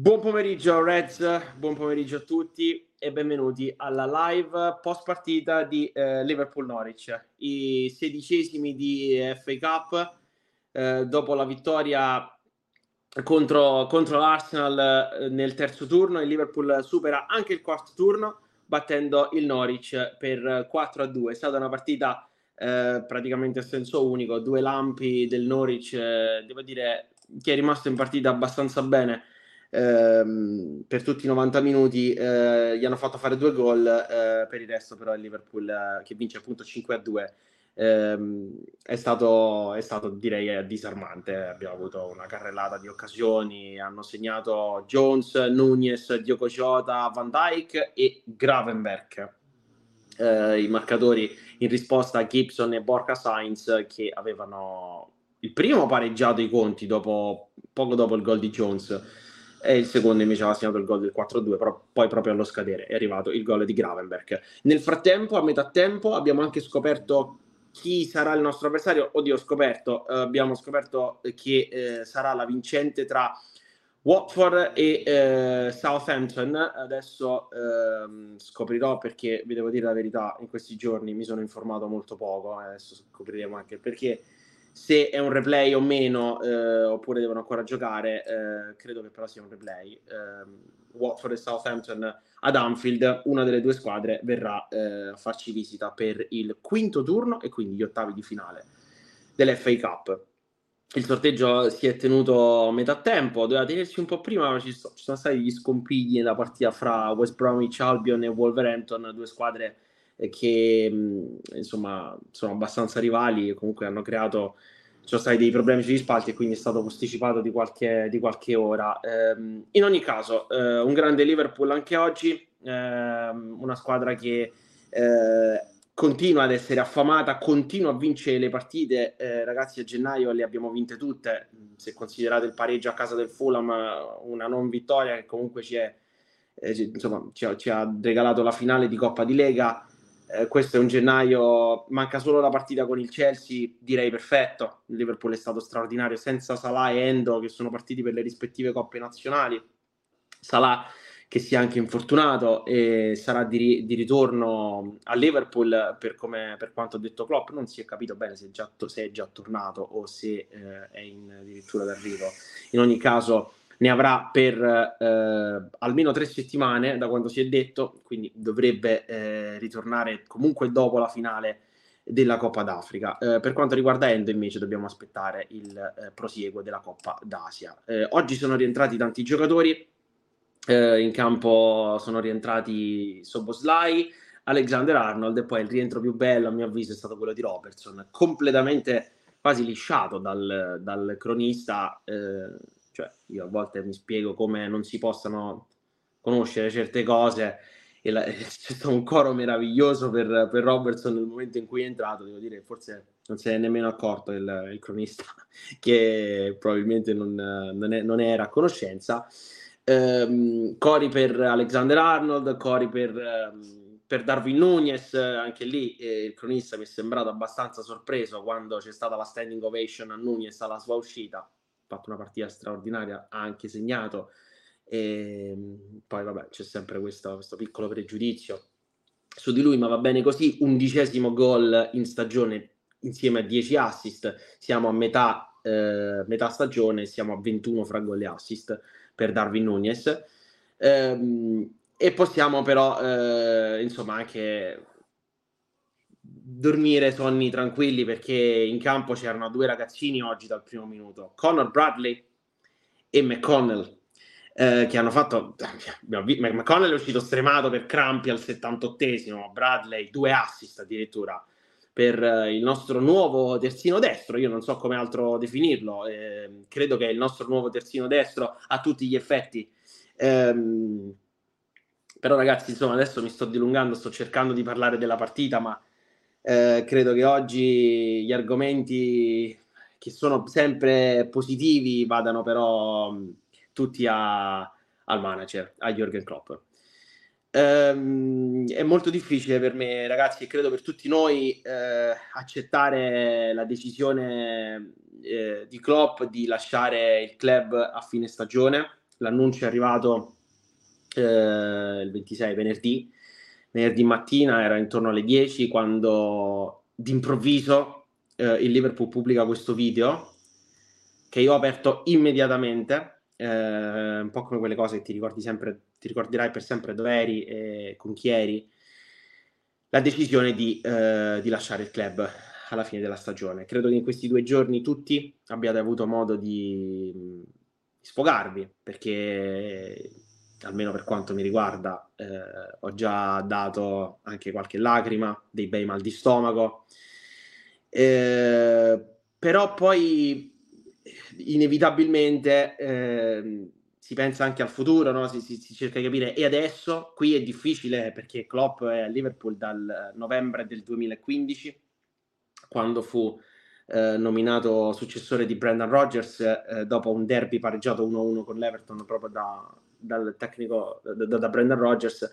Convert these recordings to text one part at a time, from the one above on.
Buon pomeriggio Reds, buon pomeriggio a tutti e benvenuti alla live post partita di eh, Liverpool-Norwich, i sedicesimi di FA Cup eh, dopo la vittoria contro, contro l'Arsenal eh, nel terzo turno, il Liverpool supera anche il quarto turno battendo il Norwich per 4 a 2. È stata una partita eh, praticamente a senso unico, due lampi del Norwich, eh, devo dire che è rimasto in partita abbastanza bene ehm, per tutti i 90 minuti, eh, gli hanno fatto fare due gol, eh, per il resto però il Liverpool eh, che vince appunto 5 a 2 ehm, è, stato, è stato direi eh, disarmante, abbiamo avuto una carrellata di occasioni, hanno segnato Jones, Nunez, Diogo Jota, Van Dijk e Gravenberg. Eh, i marcatori in risposta a Gibson e Borca Sainz che avevano il primo pareggiato i conti dopo, poco dopo il gol di Jones e il secondo invece aveva segnato il gol del 4-2, però poi proprio allo scadere è arrivato il gol di Gravenberg. Nel frattempo, a metà tempo, abbiamo anche scoperto chi sarà il nostro avversario. Oddio, scoperto, eh, abbiamo scoperto che eh, sarà la vincente tra Watford e eh, Southampton. Adesso ehm, scoprirò perché, vi devo dire la verità, in questi giorni mi sono informato molto poco, adesso scopriremo anche perché se è un replay o meno, eh, oppure devono ancora giocare, eh, credo che però sia un replay. Eh, Watford e Southampton ad Anfield, una delle due squadre verrà eh, a farci visita per il quinto turno e quindi gli ottavi di finale dell'FA Cup. Il sorteggio si è tenuto a metà tempo, doveva tenersi un po' prima, ma ci, so, ci sono stati gli scompigli nella partita fra West Bromwich Albion e Wolverhampton, due squadre che insomma sono abbastanza rivali e comunque hanno creato ci sono stati dei problemi sugli spalti e quindi è stato posticipato di qualche, di qualche ora. Eh, in ogni caso, eh, un grande Liverpool anche oggi, eh, una squadra che eh, continua ad essere affamata, continua a vincere le partite. Eh, ragazzi, a gennaio le abbiamo vinte tutte, se considerate il pareggio a casa del Fulham, una non vittoria che comunque ci, è, eh, insomma, ci, ha, ci ha regalato la finale di Coppa di Lega eh, questo è un gennaio, manca solo la partita con il Chelsea, direi perfetto. Il Liverpool è stato straordinario senza Salah e Endo che sono partiti per le rispettive coppe nazionali. Salah che si è anche infortunato e sarà di, di ritorno a Liverpool per, come, per, quanto ha detto Klopp. Non si è capito bene se è già, se è già tornato o se eh, è in addirittura d'arrivo. In ogni caso ne avrà per eh, almeno tre settimane da quando si è detto, quindi dovrebbe eh, ritornare comunque dopo la finale della Coppa d'Africa. Eh, per quanto riguarda Endo invece dobbiamo aspettare il eh, prosieguo della Coppa d'Asia. Eh, oggi sono rientrati tanti giocatori, eh, in campo sono rientrati Soboslai, Alexander Arnold e poi il rientro più bello a mio avviso è stato quello di Robertson, completamente quasi lisciato dal, dal cronista cioè, io a volte mi spiego come non si possano conoscere certe cose e la, c'è stato un coro meraviglioso per, per, Robertson nel momento in cui è entrato, devo dire, forse non si è nemmeno accorto il, il cronista che probabilmente non, non, è, non era a conoscenza. Um, cori per Alexander Arnold, cori per, um, per Darwin Nunez, anche lì eh, il cronista mi è sembrato abbastanza sorpreso quando c'è stata la standing ovation a Nunez alla sua uscita fatto una partita straordinaria, ha anche segnato. E ehm, poi vabbè, c'è sempre questo, questo piccolo pregiudizio su di lui, ma va bene così. Undicesimo gol in stagione insieme a 10 assist. Siamo a metà, eh, metà stagione, siamo a 21 fra gol e assist per Darwin Nunez. Ehm, e possiamo però, eh, insomma, anche dormire sonni tranquilli perché in campo c'erano due ragazzini oggi dal primo minuto, Connor Bradley e McConnell, eh, che hanno fatto... McConnell è uscito stremato per crampi al 78esimo, Bradley due assist addirittura per eh, il nostro nuovo terzino destro, io non so come altro definirlo, eh, credo che il nostro nuovo terzino destro a tutti gli effetti. Ehm, però ragazzi, insomma, adesso mi sto dilungando, sto cercando di parlare della partita, ma eh, credo che oggi gli argomenti che sono sempre positivi vadano però mh, tutti a, al manager, a Jürgen Klopp. Ehm, è molto difficile per me, ragazzi, e credo per tutti noi, eh, accettare la decisione eh, di Klopp di lasciare il club a fine stagione. l'annuncio è arrivato eh, il 26 venerdì, venerdì mattina era intorno alle 10 quando d'improvviso eh, il Liverpool pubblica questo video che io ho aperto immediatamente, eh, un po' come quelle cose che ti ricordi sempre, ti ricorderai per sempre dove eri e con chi eri, la decisione di, eh, di lasciare il club alla fine della stagione. Credo che in questi due giorni tutti abbiate avuto modo di, sfogarvi, perché almeno per quanto mi riguarda, eh, ho già dato anche qualche lacrima, dei bei mal di stomaco. Eh, però poi inevitabilmente eh, si pensa anche al futuro, no? si, si, si, cerca di capire e adesso qui è difficile perché Klopp è a Liverpool dal novembre del 2015 quando fu eh, nominato successore di Brendan Rodgers eh, dopo un derby pareggiato 1-1 con l'Everton proprio da, dal tecnico da, da Brendan Rodgers.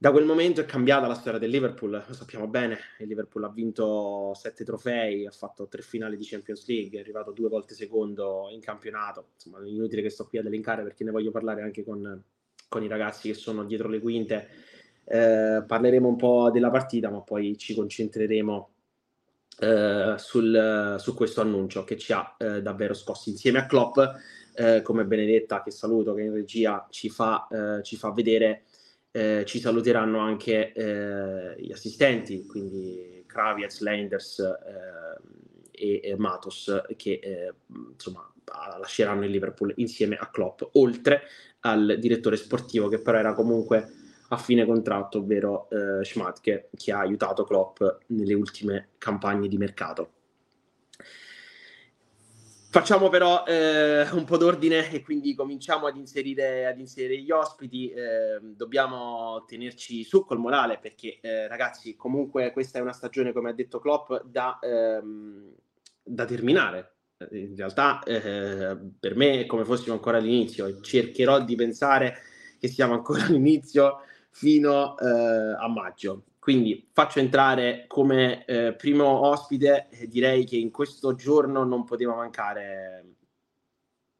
Da quel momento è cambiata la storia del Liverpool, lo sappiamo bene, il Liverpool ha vinto sette trofei, ha fatto tre finali di Champions League, è arrivato due volte secondo in campionato, insomma è inutile che sto qui ad elencare perché ne voglio parlare anche con, con i ragazzi che sono dietro le quinte, eh, parleremo un po' della partita ma poi ci concentreremo eh, sul, su questo annuncio che ci ha eh, davvero scossi insieme a Klopp, eh, come Benedetta che saluto che in regia ci fa, eh, ci fa vedere eh, ci saluteranno anche eh, gli assistenti, quindi Kravitz, Leinders eh, e, e, Matos, che eh, insomma lasceranno il Liverpool insieme a Klopp, oltre al direttore sportivo che però era comunque a fine contratto, ovvero eh, Schmatke, che ha aiutato Klopp nelle ultime campagne di mercato. Facciamo però eh, un po' d'ordine e quindi cominciamo ad inserire, ad inserire gli ospiti. Eh, dobbiamo tenerci su col morale perché, eh, ragazzi, comunque questa è una stagione, come ha detto Klopp, da, ehm, da terminare. In realtà, eh, per me è come fossimo ancora all'inizio cercherò di pensare che siamo ancora all'inizio fino eh, a maggio. Quindi faccio entrare come eh, primo ospite, eh, direi che in questo giorno non poteva mancare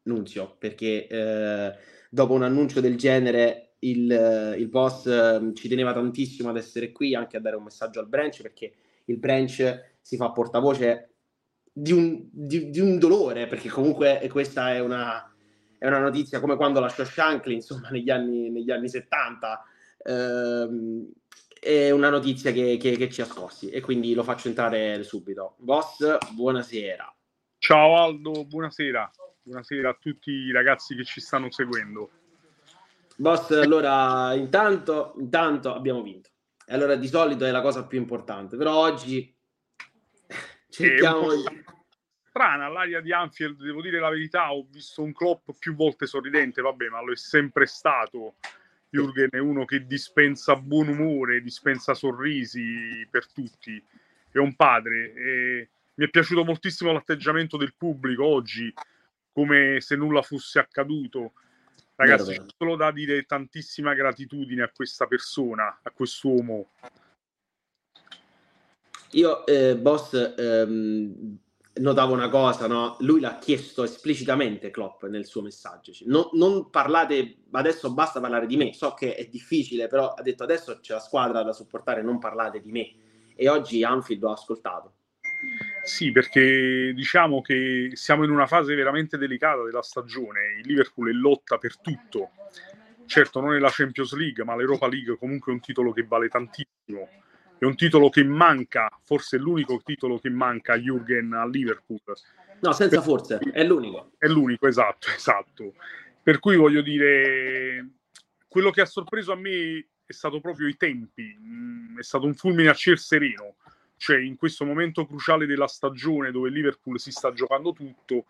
Nunzio, perché eh, dopo un annuncio del genere il, eh, il boss ehm, ci teneva tantissimo ad essere qui, anche a dare un messaggio al branch, perché il branch si fa portavoce di un, di, di un dolore, perché comunque questa è una, è una notizia come quando lasciò Shankly, insomma, negli anni, negli anni 70. Ehm, è una notizia che, che, che, ci ha scossi e quindi lo faccio entrare subito. Boss, buonasera. Ciao Aldo, buonasera. Buonasera a tutti i ragazzi che ci stanno seguendo. Boss, allora intanto, intanto abbiamo vinto. E allora di solito è la cosa più importante, però oggi cerchiamo di... Strana l'aria di Anfield, devo dire la verità, ho visto un Klopp più volte sorridente, vabbè, ma lo è sempre stato Jürgen è uno che dispensa buon umore, dispensa sorrisi per tutti, è un padre. E mi è piaciuto moltissimo l'atteggiamento del pubblico oggi, come se nulla fosse accaduto. Ragazzi, c'è solo da dire tantissima gratitudine a questa persona, a quest'uomo. Io, eh, boss, ehm, notavo una cosa, no? lui l'ha chiesto esplicitamente Klopp nel suo messaggio. Non, non, parlate, adesso basta parlare di me. So che è difficile, però ha detto adesso c'è la squadra da supportare, non parlate di me. E oggi Anfield l'ho ascoltato. Sì, perché diciamo che siamo in una fase veramente delicata della stagione. Il Liverpool è lotta per tutto. Certo, non è la Champions League, ma l'Europa League comunque è un titolo che vale tantissimo è un titolo che manca, forse è l'unico titolo che manca a Jürgen a Liverpool. No, senza forse, è l'unico. È l'unico, esatto, esatto. Per cui voglio dire, quello che ha sorpreso a me è stato proprio i tempi, mm, è stato un fulmine a ciel sereno, cioè in questo momento cruciale della stagione dove Liverpool si sta giocando tutto,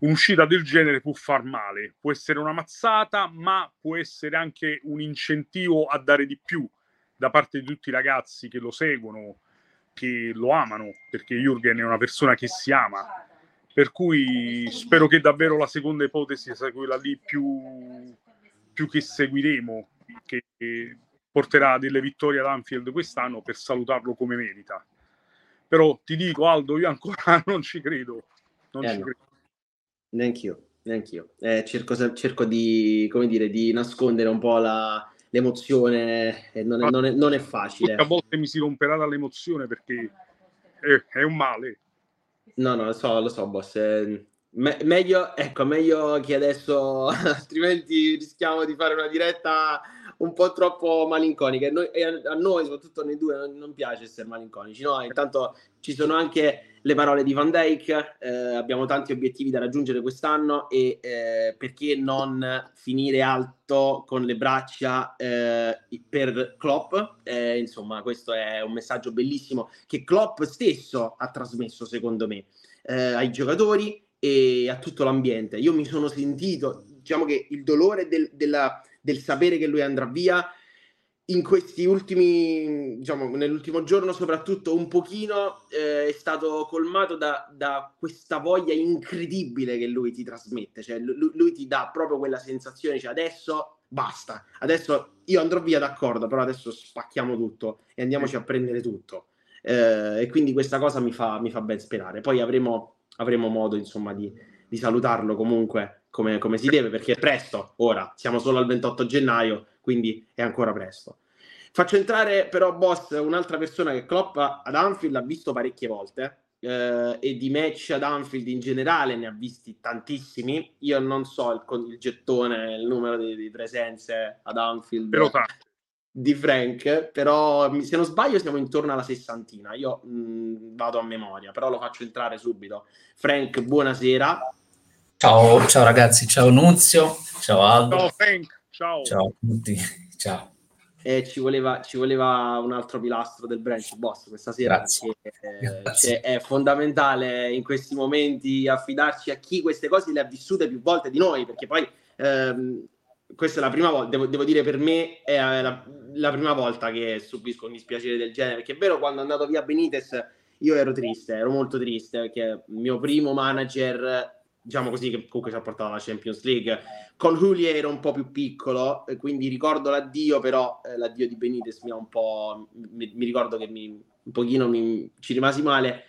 un'uscita del genere può far male, può essere una mazzata, ma può essere anche un incentivo a dare di più da parte di tutti i ragazzi che lo seguono, che lo amano, perché Jürgen è una persona che si ama. Per cui spero che davvero la seconda ipotesi sia quella lì più, più che seguiremo, che porterà delle vittorie ad Anfield quest'anno per salutarlo come merita. Però ti dico, Aldo, io ancora non ci credo. Non eh ci no. credo. Neanch'io. neanch'io. Eh, cerco, cerco di, come dire, di nascondere un po' la, l'emozione, non, è, non, è, non è facile. A volte mi si romperà dall'emozione perché è, è un male. No, no, lo so, lo so, boss. Eh, me- meglio, ecco, meglio che adesso, altrimenti rischiamo di fare una diretta un po' troppo malinconica. Noi, a noi, soprattutto noi due, non, non, piace essere malinconici. No? Intanto ci sono anche le parole di Van Dyke, eh, abbiamo tanti obiettivi da raggiungere quest'anno e eh, perché non finire alto con le braccia eh, per Klopp? Eh, insomma, questo è un messaggio bellissimo che Klopp stesso ha trasmesso, secondo me, eh, ai giocatori e a tutto l'ambiente. Io mi sono sentito, diciamo che il dolore del, della del sapere che lui andrà via. In questi ultimi, diciamo, nell'ultimo giorno soprattutto un pochino eh, è stato colmato da, da, questa voglia incredibile che lui ti trasmette, cioè lui, lui ti dà proprio quella sensazione, cioè adesso basta, adesso io andrò via d'accordo, però adesso spacchiamo tutto e andiamoci a prendere tutto. Eh, e quindi questa cosa mi fa, mi fa ben sperare. Poi avremo, avremo modo, insomma, di, di salutarlo comunque come, come si deve, perché è presto ora, siamo solo al 28 gennaio, quindi è ancora presto. Faccio entrare però, boss, un'altra persona che Klopp ad Anfield ha visto parecchie volte eh, e di match ad Anfield in generale ne ha visti tantissimi. Io non so il, il gettone, il numero di, di presenze ad Anfield però di Frank, però se non sbaglio siamo intorno alla sessantina. Io mh, vado a memoria, però lo faccio entrare subito. Frank, buonasera. Ciao, ciao ragazzi, ciao Nunzio, ciao Aldo. Ciao Frank, ciao. Ciao a tutti, ciao. Eh, ci, voleva, ci, voleva, un altro pilastro del branch boss questa sera Grazie. perché eh, cioè, è fondamentale in questi momenti affidarci a chi queste cose le ha vissute più volte di noi perché poi ehm, questa è la prima volta, devo, devo dire per me è la, la, prima volta che subisco un dispiacere del genere perché è vero quando è andato via Benitez io ero triste, ero molto triste perché il mio primo manager diciamo così, che comunque ci ha portato alla Champions League. Con Julie era un po' più piccolo, quindi ricordo l'addio, però eh, l'addio di Benitez mi ha un po'... mi, mi ricordo che mi, un pochino mi, ci rimasi male.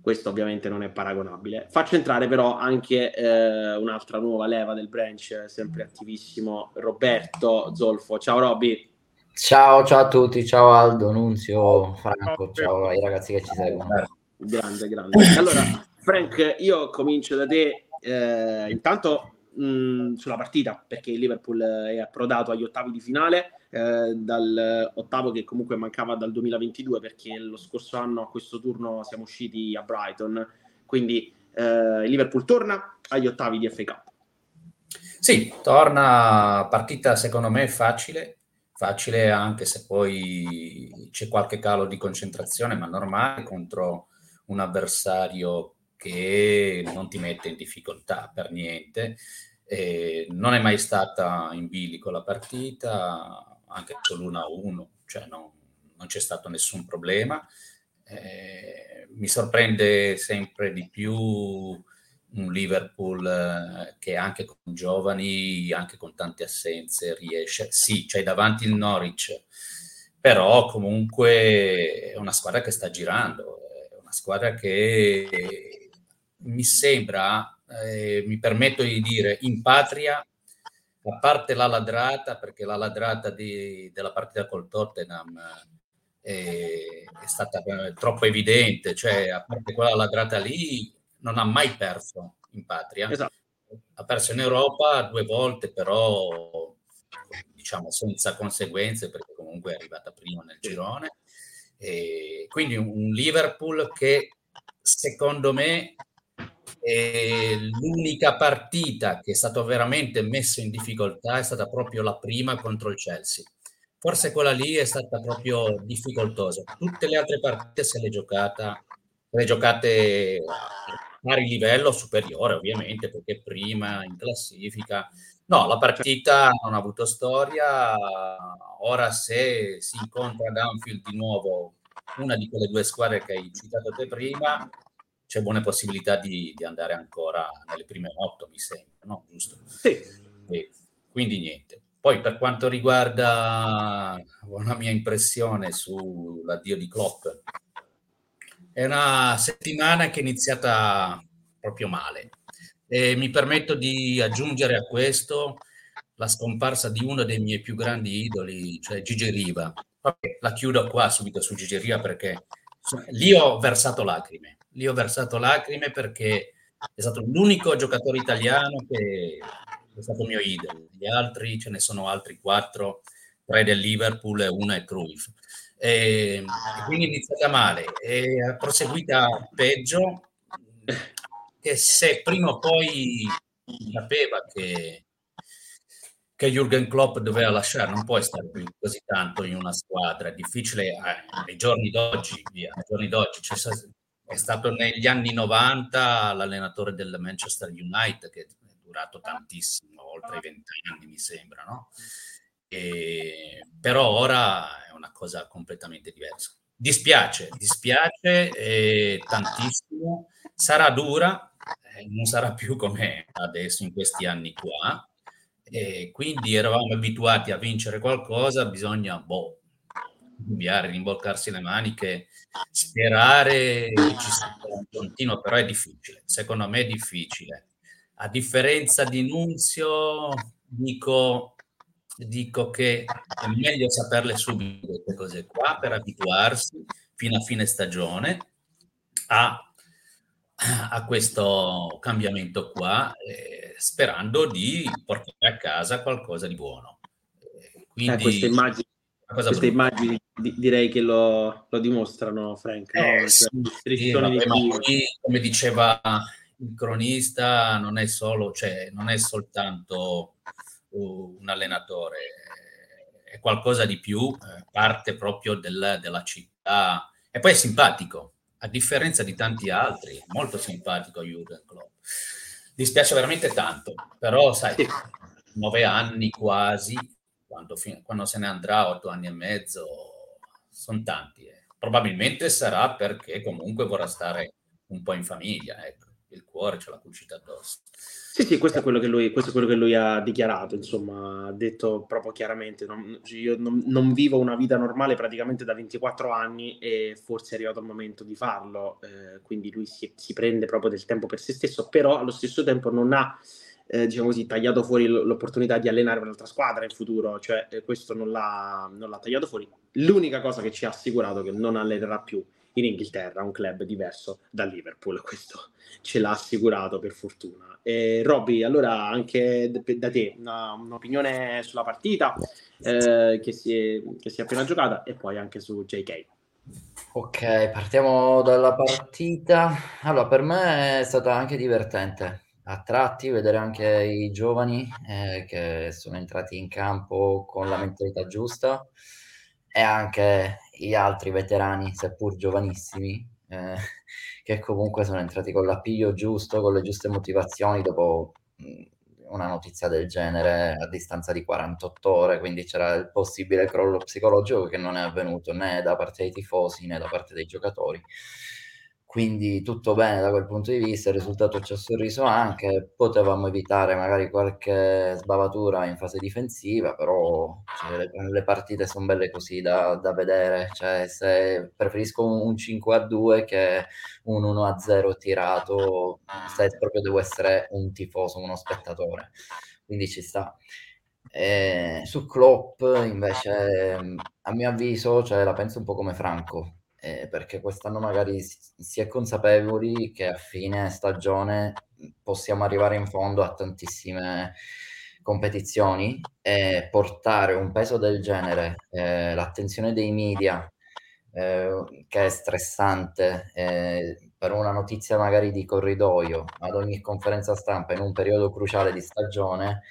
Questo ovviamente non è paragonabile. Faccio entrare però anche eh, un'altra nuova leva del branch, sempre attivissimo, Roberto Zolfo. Ciao Robby. Ciao, ciao a tutti, ciao Aldo, Nunzio, Franco, ciao ai ragazzi che ci seguono. Grande, grande. Allora, Frank, io comincio da te. Eh, intanto mh, mm, sulla partita, perché il Liverpool è approdato agli ottavi di finale, eh, dall'ottavo che comunque mancava dal 2022, perché lo scorso anno a questo turno siamo usciti a Brighton. Quindi eh, Liverpool torna agli ottavi di FA Cup. Sì, torna partita secondo me facile, facile anche se poi c'è qualche calo di concentrazione, ma normale contro un avversario che non ti mette in difficoltà per niente. Eh, non è mai stata in bilico la partita, anche sull'1-1, cioè non, non, c'è stato nessun problema. Eh, mi sorprende sempre di più un Liverpool eh, che anche con giovani, anche con tante assenze, riesce. Sì, c'è davanti il Norwich, però comunque è una squadra che sta girando, è una squadra che mi sembra, eh, mi permetto di dire, in patria, a parte la ladrata, perché la ladrata di, della partita col Tottenham eh, è stata eh, troppo evidente, cioè a parte quella ladrata lì, non ha mai perso in patria. Esatto. Ha perso in Europa due volte, però diciamo senza conseguenze, perché comunque è arrivata prima nel girone. E quindi un Liverpool che secondo me e l'unica partita che è stata veramente messa in difficoltà è stata proprio la prima contro il Chelsea. Forse quella lì è stata proprio difficoltosa. Tutte le altre partite se le giocata, le giocate a pari livello superiore, ovviamente, perché prima in classifica. No, la partita non ha avuto storia. Ora se si incontra ad Anfield di nuovo una di quelle due squadre che hai citato te prima, c'è buone possibilità di, di, andare ancora nelle prime otto, mi sembra, no? Giusto? Sì. E quindi niente. Poi per quanto riguarda una mia impressione sull'addio di Klopp, è una settimana che è iniziata proprio male. E mi permetto di aggiungere a questo la scomparsa di uno dei miei più grandi idoli, cioè Gigi Riva. La chiudo qua subito su Gigi Riva perché lì ho versato lacrime. Lì ho versato lacrime perché è stato l'unico giocatore italiano che è stato mio idolo. Gli altri, ce ne sono altri quattro, tre del Liverpool e uno è Cruyff. E, e quindi è iniziata male e è proseguita peggio che se prima o poi sapeva che, che Jürgen Klopp doveva lasciare, non puoi stare così tanto in una squadra, è difficile eh, ai giorni d'oggi, ai giorni d'oggi cioè, è stato negli anni 90 l'allenatore del Manchester United che è durato tantissimo, oltre i 20 anni mi sembra, no? E, però ora è una cosa completamente diversa. Dispiace, dispiace eh, tantissimo, sarà dura, eh, non sarà più come adesso in questi anni qua. E quindi eravamo abituati a vincere qualcosa, bisogna boh, cambiare, rimboccarsi le maniche, sperare che ci sia un continuo, però è difficile, secondo me è difficile. A differenza di Nunzio, dico, dico che è meglio saperle subito queste cose qua per abituarsi fino a fine stagione a a questo cambiamento qua, eh, sperando di portare a casa qualcosa di buono. Eh, quindi, eh, queste immagini, queste immagini di, direi che lo, lo dimostrano, Frank. Eh, no? sì, sì, vabbè, qui, come diceva il cronista, non è solo, cioè, non è soltanto un allenatore, è qualcosa di più, eh, parte proprio del, della città. E poi è simpatico, a differenza di tanti altri, molto simpatico Jürgen Klopp. Dispiace veramente tanto, però sai, nove anni quasi, quando, quando se ne andrà, otto anni e mezzo, sono tanti. Eh. Probabilmente sarà perché comunque vorrà stare un po' in famiglia, ecco, il cuore ce l'ha cucita addosso. Sì, sì, questo è quello che lui, quello che lui ha dichiarato, insomma, ha detto proprio chiaramente, non, io non, non, vivo una vita normale praticamente da 24 anni e forse è arrivato il momento di farlo, eh, quindi lui si, si, prende proprio del tempo per se stesso, però allo stesso tempo non ha, eh, diciamo così, tagliato fuori l'opportunità di allenare un'altra squadra in futuro, cioè eh, questo non l'ha, non l'ha tagliato fuori. L'unica cosa che ci ha assicurato è che non allenerà più in Inghilterra, un club diverso da Liverpool, questo ce l'ha assicurato per fortuna. E Robby, allora anche da te una, un'opinione sulla partita eh, che, si è, che si è appena giocata e poi anche su JK. Ok, partiamo dalla partita. Allora, per me è stata anche divertente a tratti vedere anche i giovani eh, che sono entrati in campo con la mentalità giusta e anche gli altri veterani, seppur giovanissimi, eh, che comunque sono entrati con l'appiglio giusto, con le giuste motivazioni dopo una notizia del genere a distanza di 48 ore, quindi c'era il possibile crollo psicologico che non è avvenuto né da parte dei tifosi né da parte dei giocatori quindi tutto bene da quel punto di vista, il risultato ci ha sorriso anche, potevamo evitare magari qualche sbavatura in fase difensiva, però cioè, le, le, partite sono belle così da, da vedere, cioè, preferisco un 5 a 2 che un 1 a 0 tirato, se proprio devo essere un tifoso, uno spettatore, quindi ci sta. E su Klopp invece a mio avviso cioè, la penso un po' come Franco eh, perché quest'anno magari si, è consapevoli che a fine stagione possiamo arrivare in fondo a tantissime competizioni e portare un peso del genere, eh, l'attenzione dei media, eh, che è stressante, eh, per una notizia magari di corridoio ad ogni conferenza stampa in un periodo cruciale di stagione,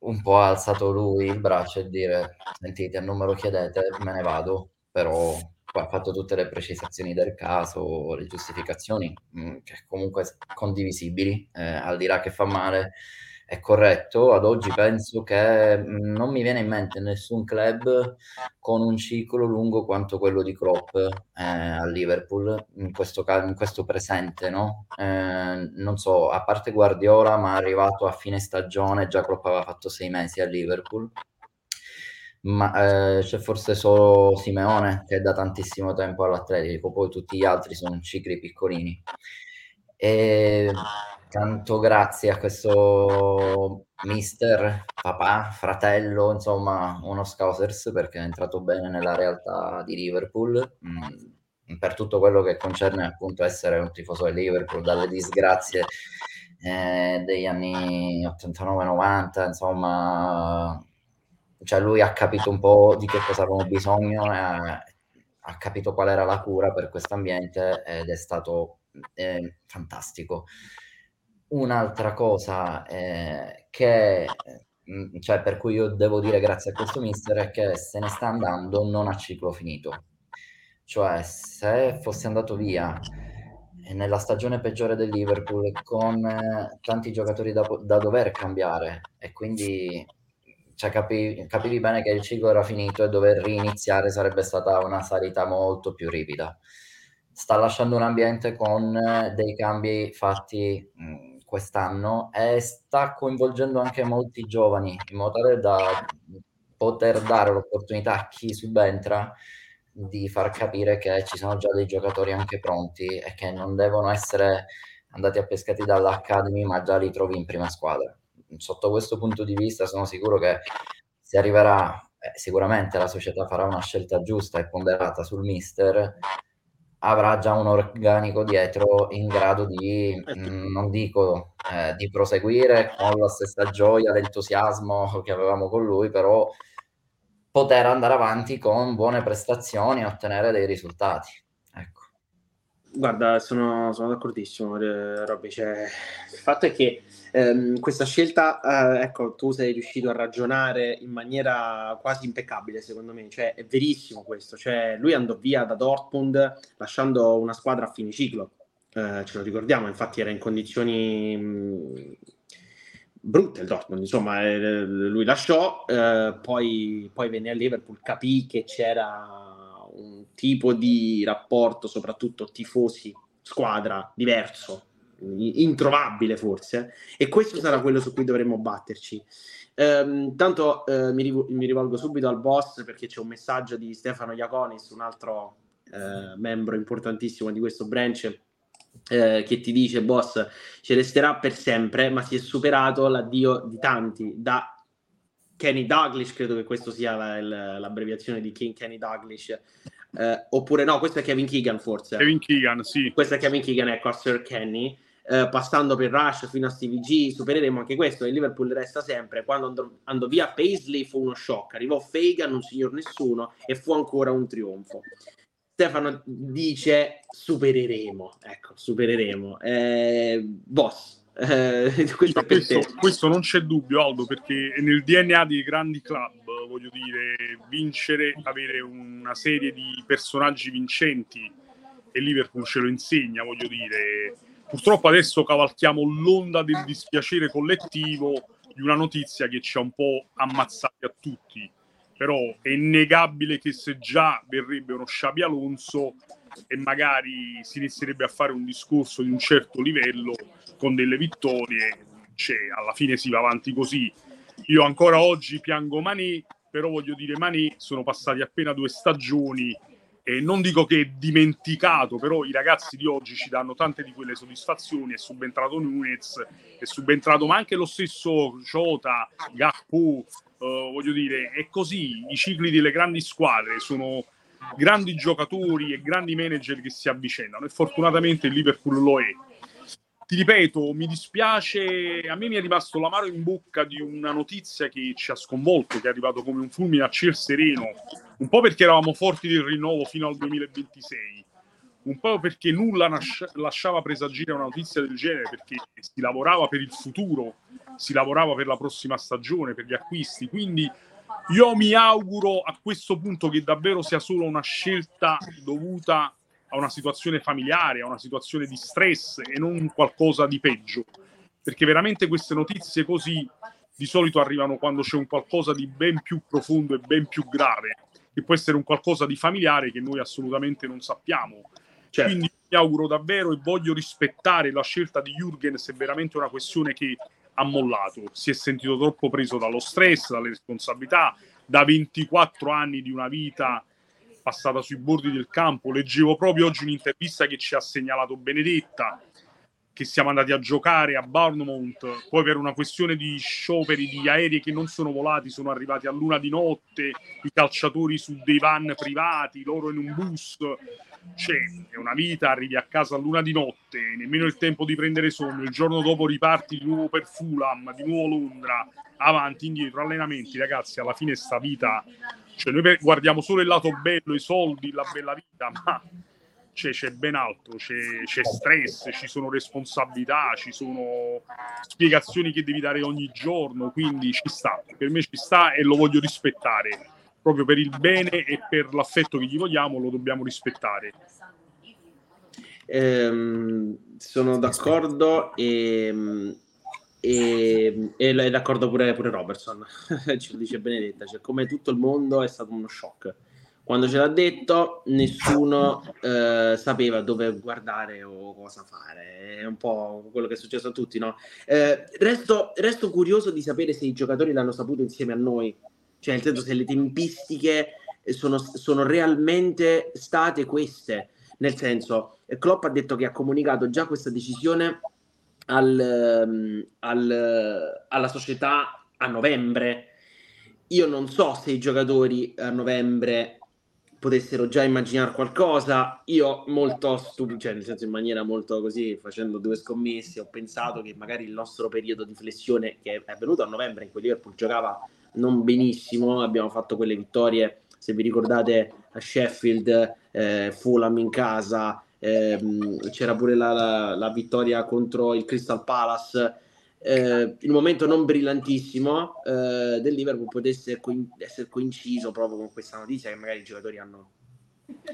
un po' ha alzato lui il braccio e dire sentite, non me lo chiedete, me ne vado, però ha fatto tutte le precisazioni del caso, le giustificazioni, mh, mm, che comunque condivisibili, eh, al di là che fa male, è corretto. Ad oggi penso che mh, mm, non mi viene in mente nessun club con un ciclo lungo quanto quello di Klopp eh, a Liverpool, in questo, in questo presente, no? Eh, non so, a parte Guardiola, ma arrivato a fine stagione, già Klopp aveva fatto sei mesi a Liverpool ma eh, c'è forse solo Simeone che da tantissimo tempo all'Atletico, poi tutti gli altri sono cicli piccolini. E tanto grazie a questo mister, papà, fratello, insomma, uno Scousers perché è entrato bene nella realtà di Liverpool. Mm, per tutto quello che concerne appunto essere un tifoso del Liverpool, dalle disgrazie eh, degli anni 89-90, insomma, cioè lui ha capito un po' di che cosa avevamo bisogno, e ha, ha capito qual era la cura per questo ambiente ed è stato eh, fantastico. Un'altra cosa eh, che, mm, cioè per cui io devo dire grazie a questo mister è che se ne sta andando non a ciclo finito. Cioè se fosse andato via nella stagione peggiore del Liverpool con eh, tanti giocatori da, da, dover cambiare e quindi cioè, capi, capivi bene che il ciclo era finito e dover riniziare sarebbe stata una salita molto più ripida. Sta lasciando un ambiente con eh, dei cambi fatti mh, quest'anno e sta coinvolgendo anche molti giovani in modo tale da poter dare l'opportunità a chi subentra di far capire che ci sono già dei giocatori anche pronti e che non devono essere andati a pescati dall'Academy, ma già li trovi in prima squadra. Sotto questo punto di vista sono sicuro che si arriverà, eh, sicuramente la società farà una scelta giusta e ponderata sul mister, avrà già un organico dietro in grado di, mh, mm, non dico eh, di proseguire con la stessa gioia, l'entusiasmo che avevamo con lui, però poter andare avanti con buone prestazioni e ottenere dei risultati. Ecco. Guarda, sono, sono d'accordissimo, eh, Robby. Cioè, il fatto è che ehm, questa scelta, eh, ecco, tu sei riuscito a ragionare in maniera quasi impeccabile, secondo me. Cioè, è verissimo questo. Cioè, lui andò via da Dortmund lasciando una squadra a fine ciclo. Eh, ce lo ricordiamo, infatti era in condizioni mh, brutte il Dortmund, insomma, eh, lui lasciò, eh, poi, poi venne a Liverpool, capì che c'era un tipo di rapporto, soprattutto tifosi, squadra diverso, introvabile forse, e questo sarà quello su cui dovremmo batterci. Um, tanto uh, mi, riv- mi, rivolgo subito al boss perché c'è un messaggio di Stefano Iaconis, un altro uh, membro importantissimo di questo branch, eh, che ti dice boss ci resterà per sempre ma si è superato l'addio di tanti da Kenny Douglas credo che questo sia la, la, l'abbreviazione di King Kenny Douglas eh, oppure no questo è Kevin Keegan forse. Kevin Keegan sì. Questo è Kevin Keegan ecco a Sir Kenny. Eh, passando per Rush fino a Stevie G supereremo anche questo e Liverpool resta sempre. Quando andò, andò via Paisley fu uno shock. Arrivò Fagan un signor nessuno e fu ancora un trionfo. Stefano dice supereremo, ecco, supereremo. Eh, boss, eh, questo, questo, questo, non c'è dubbio, Aldo, perché è nel DNA dei grandi club, voglio dire, vincere, avere una serie di personaggi vincenti e Liverpool ce lo insegna, voglio dire. Purtroppo adesso cavalchiamo l'onda del dispiacere collettivo di una notizia che ci ha un po' ammazzati a tutti però è innegabile che se già verrebbe uno Sciabi Alonso e magari si inizierebbe a fare un discorso di un certo livello con delle vittorie, cioè, alla fine si va avanti così. Io ancora oggi piango Mané, però voglio dire Mané, sono passati appena due stagioni e non dico che è dimenticato, però i ragazzi di oggi ci danno tante di quelle soddisfazioni, è subentrato Nunez, è subentrato ma anche lo stesso Jota, Gakpo, Uh, voglio dire, è così, i cicli delle grandi squadre sono grandi giocatori e grandi manager che si avvicendano e fortunatamente il Liverpool lo è. Ti ripeto, mi dispiace, a me mi è rimasto l'amaro in bocca di una notizia che ci ha sconvolto, che è arrivato come un fulmine a ciel sereno, un po' perché eravamo forti del rinnovo fino al 2026, un po' perché nulla nasce- lasciava presagire una notizia del genere, perché si lavorava per il futuro, si lavorava per la prossima stagione, per gli acquisti. Quindi io mi auguro a questo punto che davvero sia solo una scelta dovuta a una situazione familiare, a una situazione di stress e non qualcosa di peggio. Perché veramente queste notizie così di solito arrivano quando c'è un qualcosa di ben più profondo e ben più grave, che può essere un qualcosa di familiare che noi assolutamente non sappiamo Certo. Quindi mi auguro davvero e voglio rispettare la scelta di Jürgen se è veramente una questione che ha mollato. Si è sentito troppo preso dallo stress, dalle responsabilità, da 24 anni di una vita passata sui bordi del campo. Leggevo proprio oggi un'intervista che ci ha segnalato Benedetta. che siamo andati a giocare a Bournemouth, poi per una questione di scioperi di aerei che non sono volati, sono arrivati a luna di notte, i calciatori su dei van privati, loro in un bus, cioè è una vita, arrivi a casa a luna di notte, nemmeno il tempo di prendere sonno, il giorno dopo riparti di nuovo per Fulham, di nuovo Londra, avanti, indietro, allenamenti, ragazzi, alla fine sta vita, cioè noi guardiamo solo il lato bello, i soldi, la bella vita, ma c'è, c'è ben altro, c'è, c'è, stress, ci sono responsabilità, ci sono spiegazioni che devi dare ogni giorno, quindi ci sta, per me ci sta e lo voglio rispettare, proprio per il bene e per l'affetto che gli vogliamo lo dobbiamo rispettare. Ehm, sono d'accordo e, e, e è d'accordo pure, pure Robertson, ci lo dice Benedetta, cioè come tutto il mondo è stato uno shock quando ce l'ha detto, nessuno eh, sapeva dove guardare o cosa fare. È un po' quello che è successo a tutti, no? Eh, resto, resto, curioso di sapere se i giocatori l'hanno saputo insieme a noi, cioè nel senso se le tempistiche sono, sono realmente state queste. Nel senso, Klopp ha detto che ha comunicato già questa decisione al, ehm, al, alla società a novembre. Io non so se i giocatori a novembre potessero già immaginare qualcosa. Io molto stupido, cioè nel senso in maniera molto così, facendo due scommesse, ho pensato che magari il nostro periodo di flessione, che è avvenuto a novembre, in cui Liverpool giocava non benissimo, abbiamo fatto quelle vittorie, se vi ricordate, a Sheffield, eh, Fulham in casa, ehm, c'era pure la, la, la vittoria contro il Crystal Palace. Eh, il momento non brillantissimo eh, del Liverpool potesse co- essere coinciso proprio con questa notizia che magari i giocatori hanno,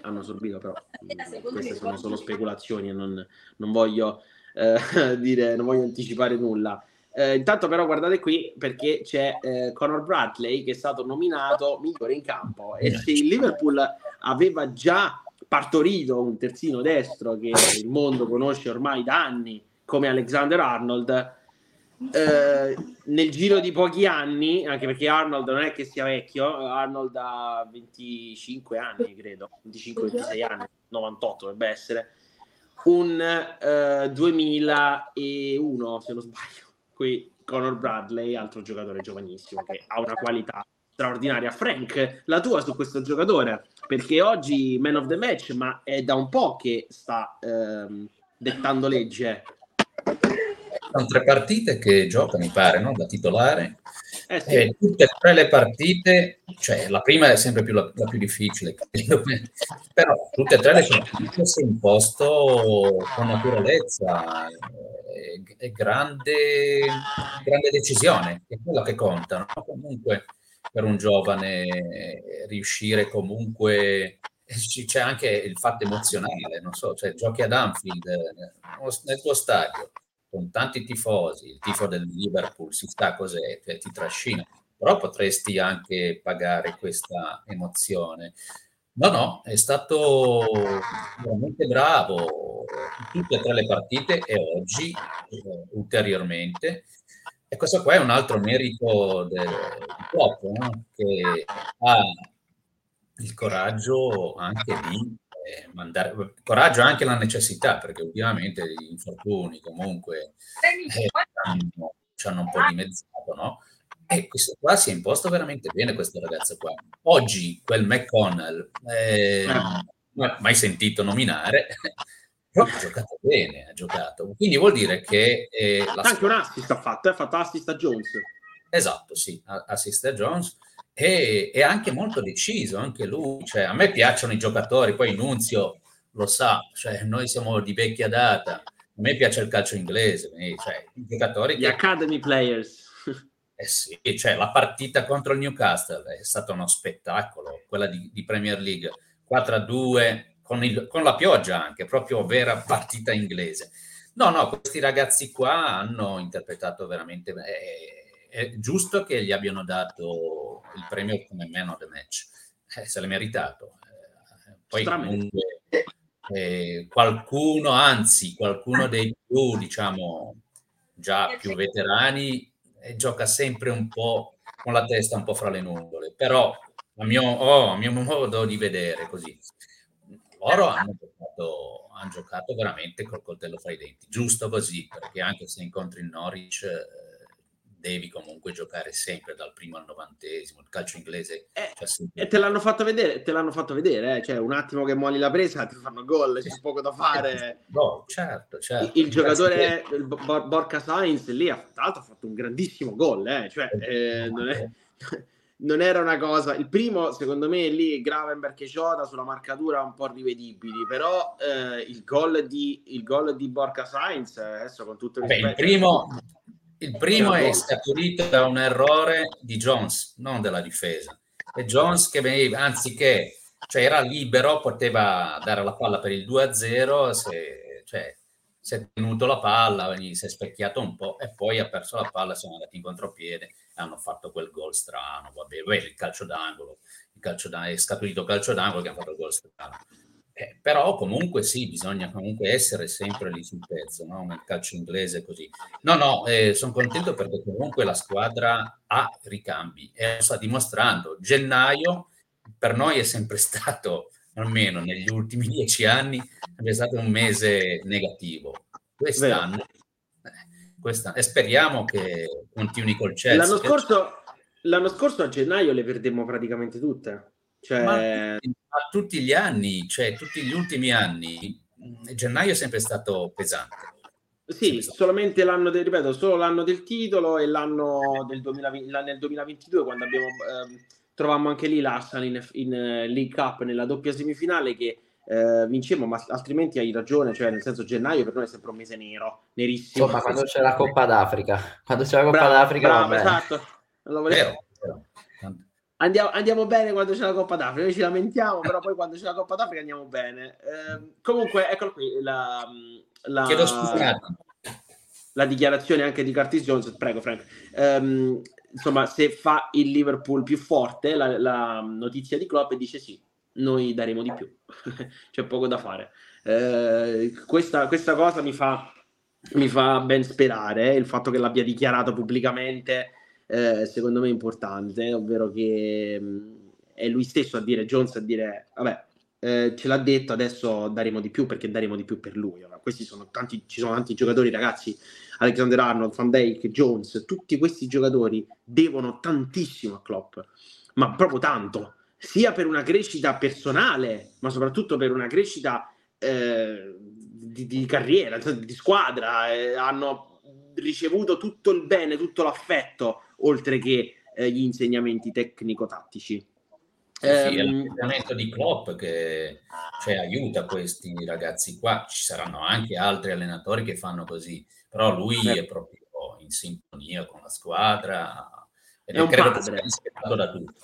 hanno subito, però queste sono solo speculazioni e non, non, voglio eh, dire, non voglio anticipare nulla. Eh, intanto però guardate qui perché c'è eh, Conor Bradley che è stato nominato migliore in campo e se il Liverpool aveva già partorito un terzino destro che il mondo conosce ormai da anni come Alexander Arnold. Eh, nel giro di pochi anni, anche perché Arnold non è che sia vecchio, Arnold ha 25 anni, credo, 25-26 anni, 98 dovrebbe essere, un eh, 2001, se non sbaglio, qui Conor Bradley, altro giocatore giovanissimo che ha una qualità straordinaria. Frank, la tua su questo giocatore, perché oggi man of the match, ma è da un po' che sta ehm, dettando legge sono tre partite che gioca, mi pare, no? da titolare. Eh sì. E tutte e tre le partite, cioè la prima è sempre più la, la più difficile, però tutte e tre le partite si è imposto con naturalezza e, e grande, grande, decisione, è quella che conta. No? Comunque per un giovane riuscire comunque c'è anche il fatto emozionale, non so, cioè giochi ad Anfield nel tuo stadio, con tanti tifosi, il tifo del Liverpool si sa cos'è, cioè, ti trascina, però potresti anche pagare questa emozione. No, no, è stato veramente bravo in tutte e tre le partite e oggi eh, ulteriormente. E questo qua è un altro merito del Klopp, no? che ha il coraggio anche di mandare coraggio anche la necessità, perché ultimamente gli infortuni comunque eh, hanno, ci hanno un po' dimezzato, no? E questo qua si è imposto veramente bene, questo ragazzo qua. Oggi quel McConnell, eh, mai sentito nominare, però ha giocato bene, ha giocato. Quindi vuol dire che... Eh, Anche un assist ha fatto, ha fatto assist a Jones. Esatto, sì, assist a Jones e è anche molto deciso, anche lui. Cioè, a me piacciono i giocatori, poi Nunzio lo sa, cioè, noi siamo di vecchia data, a me piace il calcio inglese, cioè, i giocatori... Gli che... academy players. Eh sì, cioè, la partita contro il Newcastle è stato uno spettacolo, quella di, di Premier League, 4-2, con, il, con la pioggia anche, proprio vera partita inglese. No, no, questi ragazzi qua hanno interpretato veramente bene. Eh, è giusto che gli abbiano dato il premio come man of the match, eh, se l'è meritato. Eh, poi comunque eh, qualcuno, anzi qualcuno dei più, diciamo, già più veterani, eh, gioca sempre un po' con la testa un po' fra le nuvole, però a mio, oh, a mio modo di vedere così. Loro hanno giocato, hanno giocato, veramente col coltello fra i denti, giusto così, perché anche se incontri il Norwich eh, devi comunque giocare sempre dal primo al novantesimo. Il calcio inglese eh, e te l'hanno fatto vedere, te l'hanno fatto vedere, eh? cioè un attimo che molli la presa ti fanno gol, c'è poco da fare. No, certo, certo. Il, il giocatore il Borca Sainz lì ha, tra l'altro, ha fatto un grandissimo gol, eh? cioè, eh, non, è, non, era una cosa. Il primo, secondo me, lì Gravenberg e Jota sulla marcatura un po' rivedibili, però eh, il gol di, il gol di Borca Sainz, adesso con tutto il rispetto. Beh, il primo il primo è scaturito da un errore di Jones, non della difesa. E Jones che veniva, anziché, cioè era libero, poteva dare la palla per il 2-0, se, cioè, si è tenuto la palla, si è specchiato un po' e poi ha perso la palla, sono andati in contropiede hanno fatto quel gol strano. Vabbè, beh, il calcio d'angolo, il calcio d'angolo, è scaturito calcio d'angolo che ha fatto il gol strano. Eh, però comunque sì, bisogna comunque essere sempre lì sul pezzo, no? nel calcio inglese così. No, no, eh, sono contento perché comunque la squadra ha ricambi e lo sta dimostrando. Gennaio per noi è sempre stato, almeno negli ultimi dieci anni, è stato un mese negativo. Quest'anno, quest'anno e speriamo che continui col Chelsea. L'anno scorso, l'anno scorso a gennaio le perdemmo praticamente tutte. Cioè... Ma, ma tutti gli anni, cioè tutti gli ultimi anni, gennaio è sempre stato pesante. Sì, solamente l'anno del, ripeto, solo l'anno del titolo e l'anno del 2020, nel 2022 quando abbiamo eh, trovammo anche lì l'Arsenal in, in uh, League Cup nella doppia semifinale che eh, vincemmo, ma altrimenti hai ragione, cioè nel senso gennaio per noi è sempre un mese nero, nerissimo. Insomma, quando c'è la Coppa d'Africa, quando c'è la Coppa bravo, d'Africa, bravo, esatto. Lo volevo... Andiamo, andiamo, bene quando c'è la Coppa d'Africa, noi ci lamentiamo, però poi quando c'è la Coppa d'Africa andiamo bene. Eh, comunque, eccolo qui, la, la, la, dichiarazione anche di Curtis Jones, prego Frank. Um, insomma, se fa il Liverpool più forte, la, la notizia di Klopp dice sì, noi daremo di più, c'è poco da fare. Eh, questa, questa, cosa mi fa, mi fa ben sperare, eh, il fatto che l'abbia dichiarato pubblicamente eh, secondo me importante, ovvero che mh, mm, è lui stesso a dire, Jones a dire, vabbè, eh, ce l'ha detto, adesso daremo di più perché daremo di più per lui. Allora, questi sono tanti, ci sono tanti giocatori, ragazzi, Alexander Arnold, Van Dijk, Jones, tutti questi giocatori devono tantissimo a Klopp, ma proprio tanto, sia per una crescita personale, ma soprattutto per una crescita eh, di, di, carriera, di squadra, eh, hanno ricevuto tutto il bene, tutto l'affetto oltre che eh, gli insegnamenti tecnico-tattici. Sì, ehm, è l'atteggiamento di Klopp che cioè, aiuta questi ragazzi qua. Ci saranno anche altri allenatori che fanno così, però lui eh. è proprio in sintonia con la squadra ed è, è credo padre. che rispettato da tutti.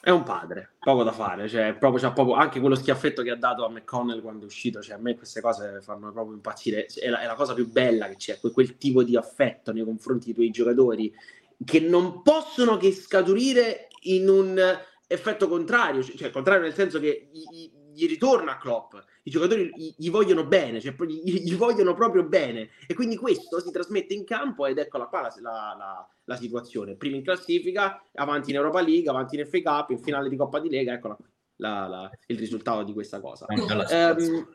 È un padre, poco da fare, cioè, proprio, cioè, proprio, anche quello schiaffetto che ha dato a McConnell quando è uscito, cioè, a me queste cose fanno proprio impazzire, è la, è la cosa più bella che c'è, quel, quel tipo di affetto nei confronti dei tuoi giocatori che non possono che scaturire in un effetto contrario, cioè contrario nel senso che gli, gli ritorna a Klopp, i giocatori gli, gli vogliono bene, cioè gli, gli, vogliono proprio bene. E quindi questo si trasmette in campo ed eccola qua la, la, la, la situazione, prima in classifica, avanti in Europa League, avanti in FA Cup, in finale di Coppa di Lega, eccola qui il risultato di questa cosa. Um,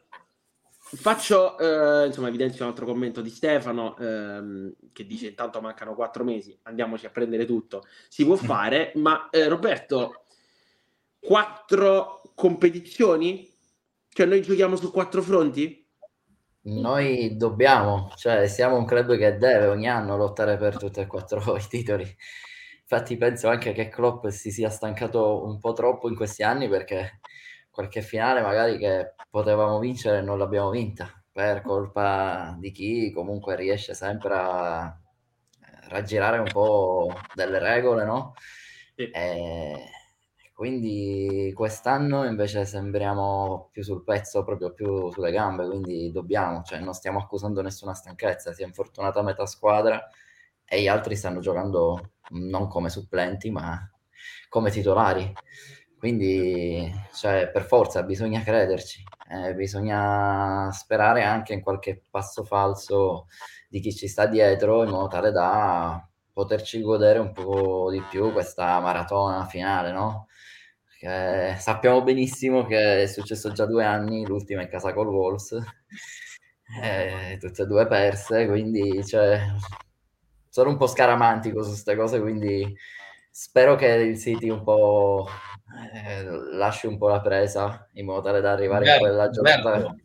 Faccio, eh, insomma, evidenzio un altro commento di Stefano ehm, che dice intanto mancano quattro mesi, andiamoci a prendere tutto, si può fare, ma eh, Roberto, quattro competizioni? Cioè noi giochiamo su quattro fronti? Noi dobbiamo, cioè siamo un club che deve ogni anno lottare per tutti e quattro i titoli. Infatti penso anche che Klopp si sia stancato un po' troppo in questi anni perché qualche finale magari che potevamo vincere non l'abbiamo vinta per colpa di chi comunque riesce sempre a raggirare un po' delle regole, no? Sì. E quindi quest'anno invece sembriamo più sul pezzo, proprio più sulle gambe, quindi dobbiamo, cioè non stiamo accusando nessuna stanchezza, si è infortunata metà squadra e gli altri stanno giocando non come supplenti, ma come titolari. Quindi, cioè, per forza, bisogna crederci, eh, bisogna sperare anche in qualche passo falso di chi ci sta dietro in modo tale da poterci godere un po' di più questa maratona finale, no? Che sappiamo benissimo che è successo già due anni, l'ultima è casa col Wolves, eh, tutte e due perse, quindi cioè, sono un po' scaramantico su queste cose, quindi spero che il City un po' eh, lasci un po' la presa in modo tale da arrivare Beh, in quella giornata.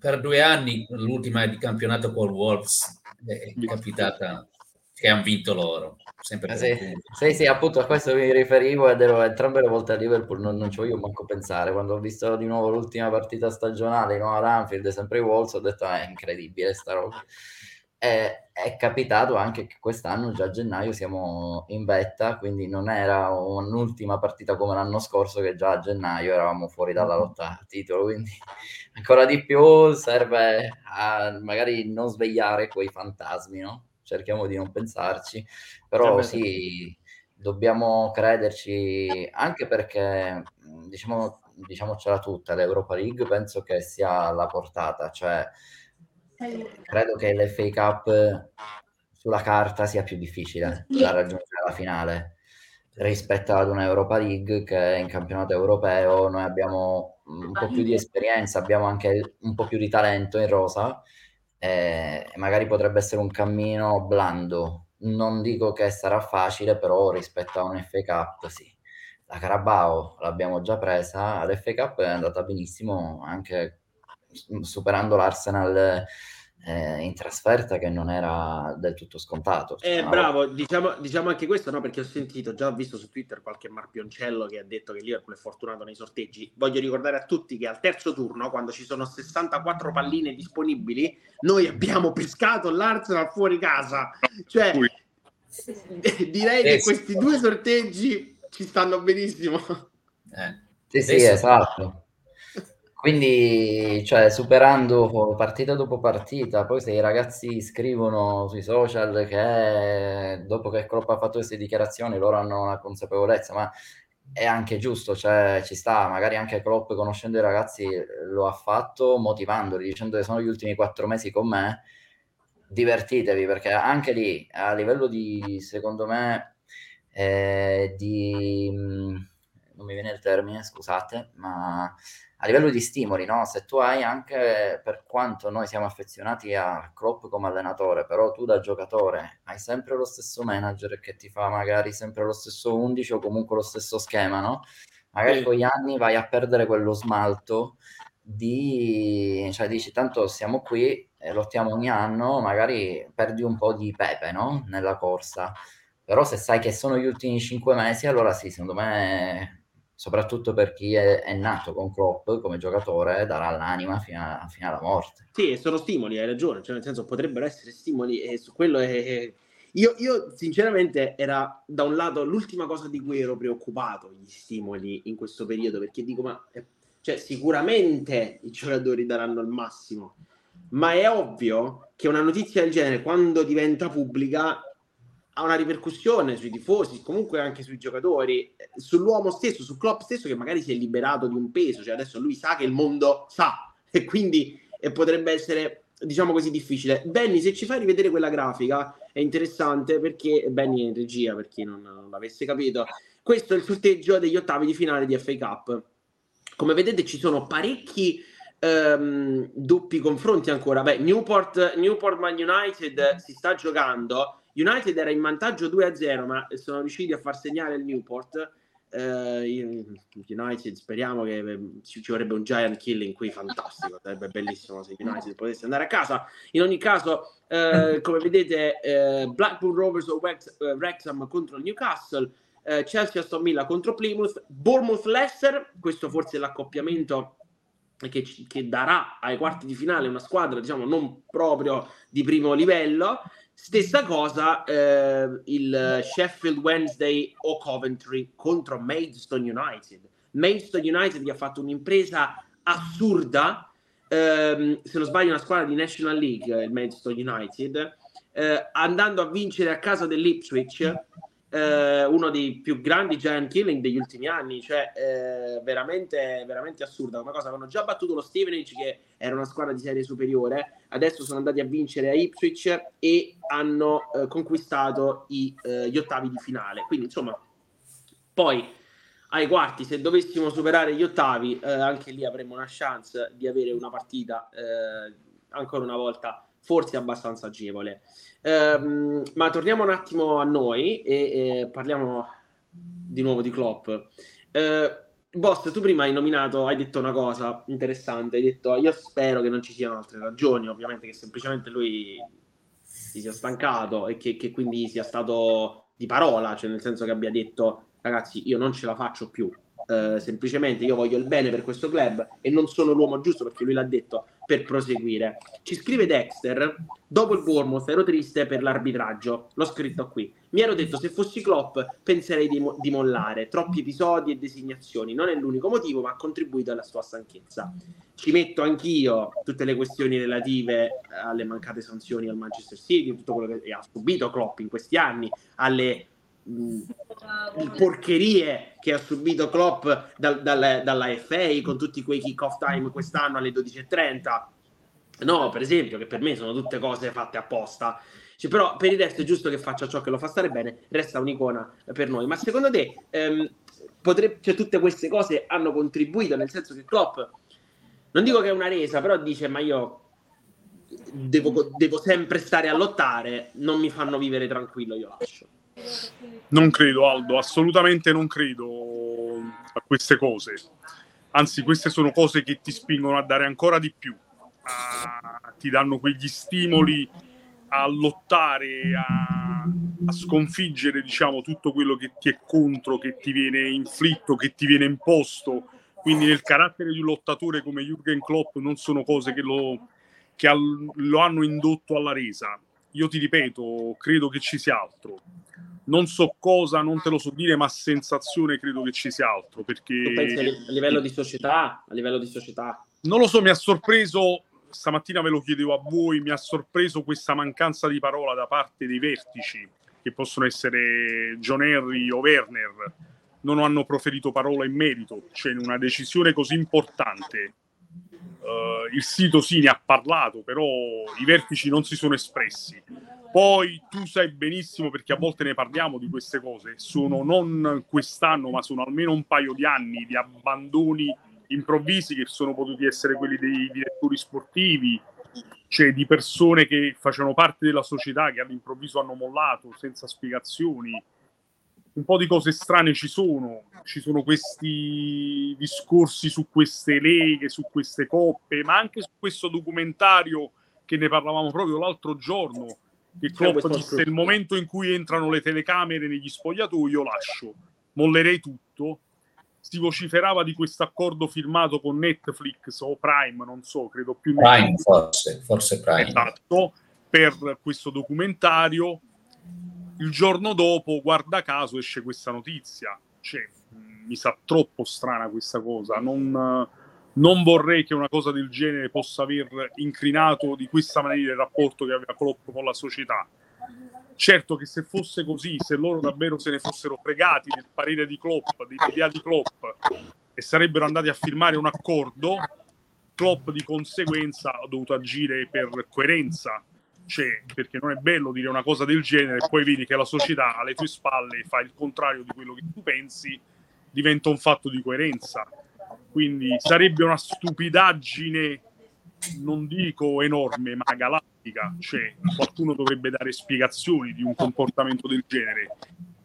Per due anni l'ultima di campionato col Wolves è capitata che hanno vinto loro. Sempre eh sì, sì, sì, appunto a questo mi riferivo ed ero entrambe le volte a Liverpool, non, non ci voglio manco pensare. Quando ho visto di nuovo l'ultima partita stagionale in nuova Anfield, sempre i Wolves, ho detto ah, è incredibile sta roba. E, è capitato anche che quest'anno, già a gennaio, siamo in vetta, quindi non era un'ultima partita come l'anno scorso, che già a gennaio eravamo fuori dalla mm-hmm. lotta a titolo, quindi ancora di più serve a magari non svegliare quei fantasmi, no? Cerchiamo di non pensarci, però sì, dobbiamo crederci anche perché diciamo, diciamocela tutta, l'Europa League penso che sia alla portata, cioè credo che l'FA Cup sulla carta sia più difficile da raggiungere alla finale rispetto ad una Europa League che in campionato europeo noi abbiamo un po' più di esperienza, abbiamo anche un po' più di talento in rosa e magari potrebbe essere un cammino blando. Non dico che sarà facile, però rispetto a un Cup sì. La Carabao l'abbiamo già presa, Cup è andata benissimo anche superando l'Arsenal eh, in trasferta che non era del tutto scontato. Eh, bravo, diciamo, diciamo, anche questo, no? perché ho sentito, già ho visto su Twitter qualche marpioncello che ha detto che Liverpool è fortunato nei sorteggi. Voglio ricordare a tutti che al terzo turno, quando ci sono 64 palline disponibili, noi abbiamo pescato l'Arsenal fuori casa. Cioè, direi che questi due sorteggi ci stanno benissimo. Eh. Sì, sì, esatto. Quindi, cioè, superando partita dopo partita, poi se i ragazzi scrivono sui social che dopo che Klopp ha fatto queste dichiarazioni loro hanno una consapevolezza, ma è anche giusto, cioè ci sta, magari anche Klopp conoscendo i ragazzi lo ha fatto motivandoli, dicendo che sono gli ultimi quattro mesi con me, divertitevi, perché anche lì a livello di, secondo me, eh, di... non mi viene il termine, scusate, ma a livello di stimoli, no? Se tu hai anche, per quanto noi siamo affezionati a Klopp come allenatore, però tu da giocatore hai sempre lo stesso manager che ti fa magari sempre lo stesso 11 o comunque lo stesso schema, no? Magari sì. con gli anni vai a perdere quello smalto di, cioè dici tanto siamo qui e lottiamo ogni anno, magari perdi un po' di pepe, no? Nella corsa. Però se sai che sono gli ultimi cinque mesi, allora sì, secondo me soprattutto per chi è, è, nato con Klopp come giocatore, darà l'anima fino, a, fino, alla morte. Sì, sono stimoli, hai ragione, cioè nel senso potrebbero essere stimoli e su quello è... Io, io sinceramente era da un lato l'ultima cosa di cui ero preoccupato, gli stimoli in questo periodo, perché dico, ma cioè, sicuramente i giocatori daranno il massimo, ma è ovvio che una notizia del genere, quando diventa pubblica, ha una ripercussione sui tifosi, comunque anche sui giocatori, sull'uomo stesso, su Klopp stesso che magari si è liberato di un peso, cioè adesso lui sa che il mondo sa e quindi e potrebbe essere diciamo così difficile. Benny, se ci fai rivedere quella grafica è interessante perché Benny è in regia per chi non, non l'avesse capito. Questo è il sorteggio degli ottavi di finale di FA Cup. Come vedete ci sono parecchi um, doppi confronti ancora. Beh, Newport, Newport Man United si sta giocando United era in vantaggio 2-0, ma sono riusciti a far segnare il Newport. Uh, United speriamo che eh, ci, vorrebbe un giant killing qui fantastico sarebbe bellissimo se United potesse andare a casa in ogni caso uh, come vedete uh, Blackpool Rovers o Wex, Wrexham contro il Newcastle Chelsea Aston Villa contro Plymouth Bournemouth Leicester questo forse è l'accoppiamento che, che darà ai quarti di finale una squadra diciamo non proprio di primo livello Stessa cosa eh, il Sheffield Wednesday o Coventry contro Maidstone United. Maidstone United che ha fatto un'impresa assurda, ehm, se non sbaglio una squadra di National League, il Maidstone United, eh, andando a vincere a casa dell'Ipswich eh, uno dei più grandi giant killing degli ultimi anni, cioè eh, veramente, veramente assurda. Una cosa, avevano già battuto lo Stevenage, che era una squadra di serie superiore, adesso sono andati a vincere a Ipswich e hanno eh, conquistato i, eh, gli ottavi di finale. Quindi, insomma, poi ai quarti, se dovessimo superare gli ottavi, eh, anche lì avremmo una chance di avere una partita eh, ancora una volta forse abbastanza agevole. Um, ma torniamo un attimo a noi e, e parliamo di nuovo di Klopp. Uh, Boss, tu prima hai nominato, hai detto una cosa interessante, hai detto io spero che non ci siano altre ragioni, ovviamente che semplicemente lui si sia stancato e che, che quindi sia stato di parola, cioè nel senso che abbia detto ragazzi io non ce la faccio più, eh, semplicemente io voglio il bene per questo club e non sono l'uomo giusto perché lui l'ha detto per proseguire. Ci scrive Dexter, dopo il Bournemouth ero triste per l'arbitraggio, l'ho scritto qui. Mi ero detto se fossi Klopp penserei di, mo- di mollare, troppi episodi e designazioni, non è l'unico motivo ma ha contribuito alla sua stanchezza. Ci metto anch'io tutte le questioni relative alle mancate sanzioni al Manchester City, tutto quello che ha subito Klopp in questi anni, alle porcherie che ha subito Klopp dal, dal, dalla FA con tutti quei kick off time quest'anno alle 12.30 no per esempio che per me sono tutte cose fatte apposta. Cioè, però per il resto è giusto che faccia ciò che lo fa stare bene resta un'icona per noi. Ma secondo te ehm, potrebbe, cioè, tutte queste cose hanno contribuito? Nel senso che Klopp non dico che è una resa però dice ma io devo, devo sempre stare a lottare non mi fanno vivere tranquillo io lascio non credo, Aldo, assolutamente non credo a queste cose. Anzi, queste sono cose che ti spingono a dare ancora di più, a, ti danno quegli stimoli a lottare, a, a, sconfiggere, diciamo, tutto quello che ti è contro, che ti viene inflitto, che ti viene imposto. Quindi nel carattere di un lottatore come Jürgen Klopp non sono cose che lo, che al, lo hanno indotto alla resa. Io ti ripeto, credo che ci sia altro non so cosa, non te lo so dire, ma sensazione credo che ci sia altro. Perché... Tu pensi a livello di società? A livello di società? Non lo so, mi ha sorpreso, stamattina ve lo chiedevo a voi, mi ha sorpreso questa mancanza di parola da parte dei vertici, che possono essere John Henry o Werner, non hanno proferito parola in merito, cioè in una decisione così importante. Uh, il sito sì ne ha parlato, però i vertici non si sono espressi poi tu sai benissimo, perché a volte ne parliamo di queste cose, sono non quest'anno, ma sono almeno un paio di anni di abbandoni improvvisi che sono potuti essere quelli dei direttori sportivi, cioè di persone che facevano parte della società che all'improvviso hanno mollato senza spiegazioni. Un po' di cose strane ci sono, ci sono questi discorsi su queste leghe, su queste coppe, ma anche su questo documentario che ne parlavamo proprio l'altro giorno, che Klopp disse il momento in cui entrano le telecamere negli spogliatoi io lascio, mollerei tutto. Si vociferava di questo accordo firmato con Netflix o Prime, non so, credo più Prime, forse, forse Prime. Esatto, per questo documentario. Il giorno dopo, guarda caso, esce questa notizia. Cioè, mi sa troppo strana questa cosa. Non, non vorrei che una cosa del genere possa aver incrinato di questa maniera il rapporto che aveva Klopp con la società. Certo che se fosse così, se loro davvero se ne fossero fregati del parere di Klopp, dell'idea di Klopp e sarebbero andati a firmare un accordo, Klopp di conseguenza ha dovuto agire per coerenza, cioè perché non è bello dire una cosa del genere e poi vedi che la società alle tue spalle fa il contrario di quello che tu pensi, diventa un fatto di coerenza quindi sarebbe una stupidaggine, non dico enorme, ma galattica. Cioè, qualcuno dovrebbe dare spiegazioni di un comportamento del genere.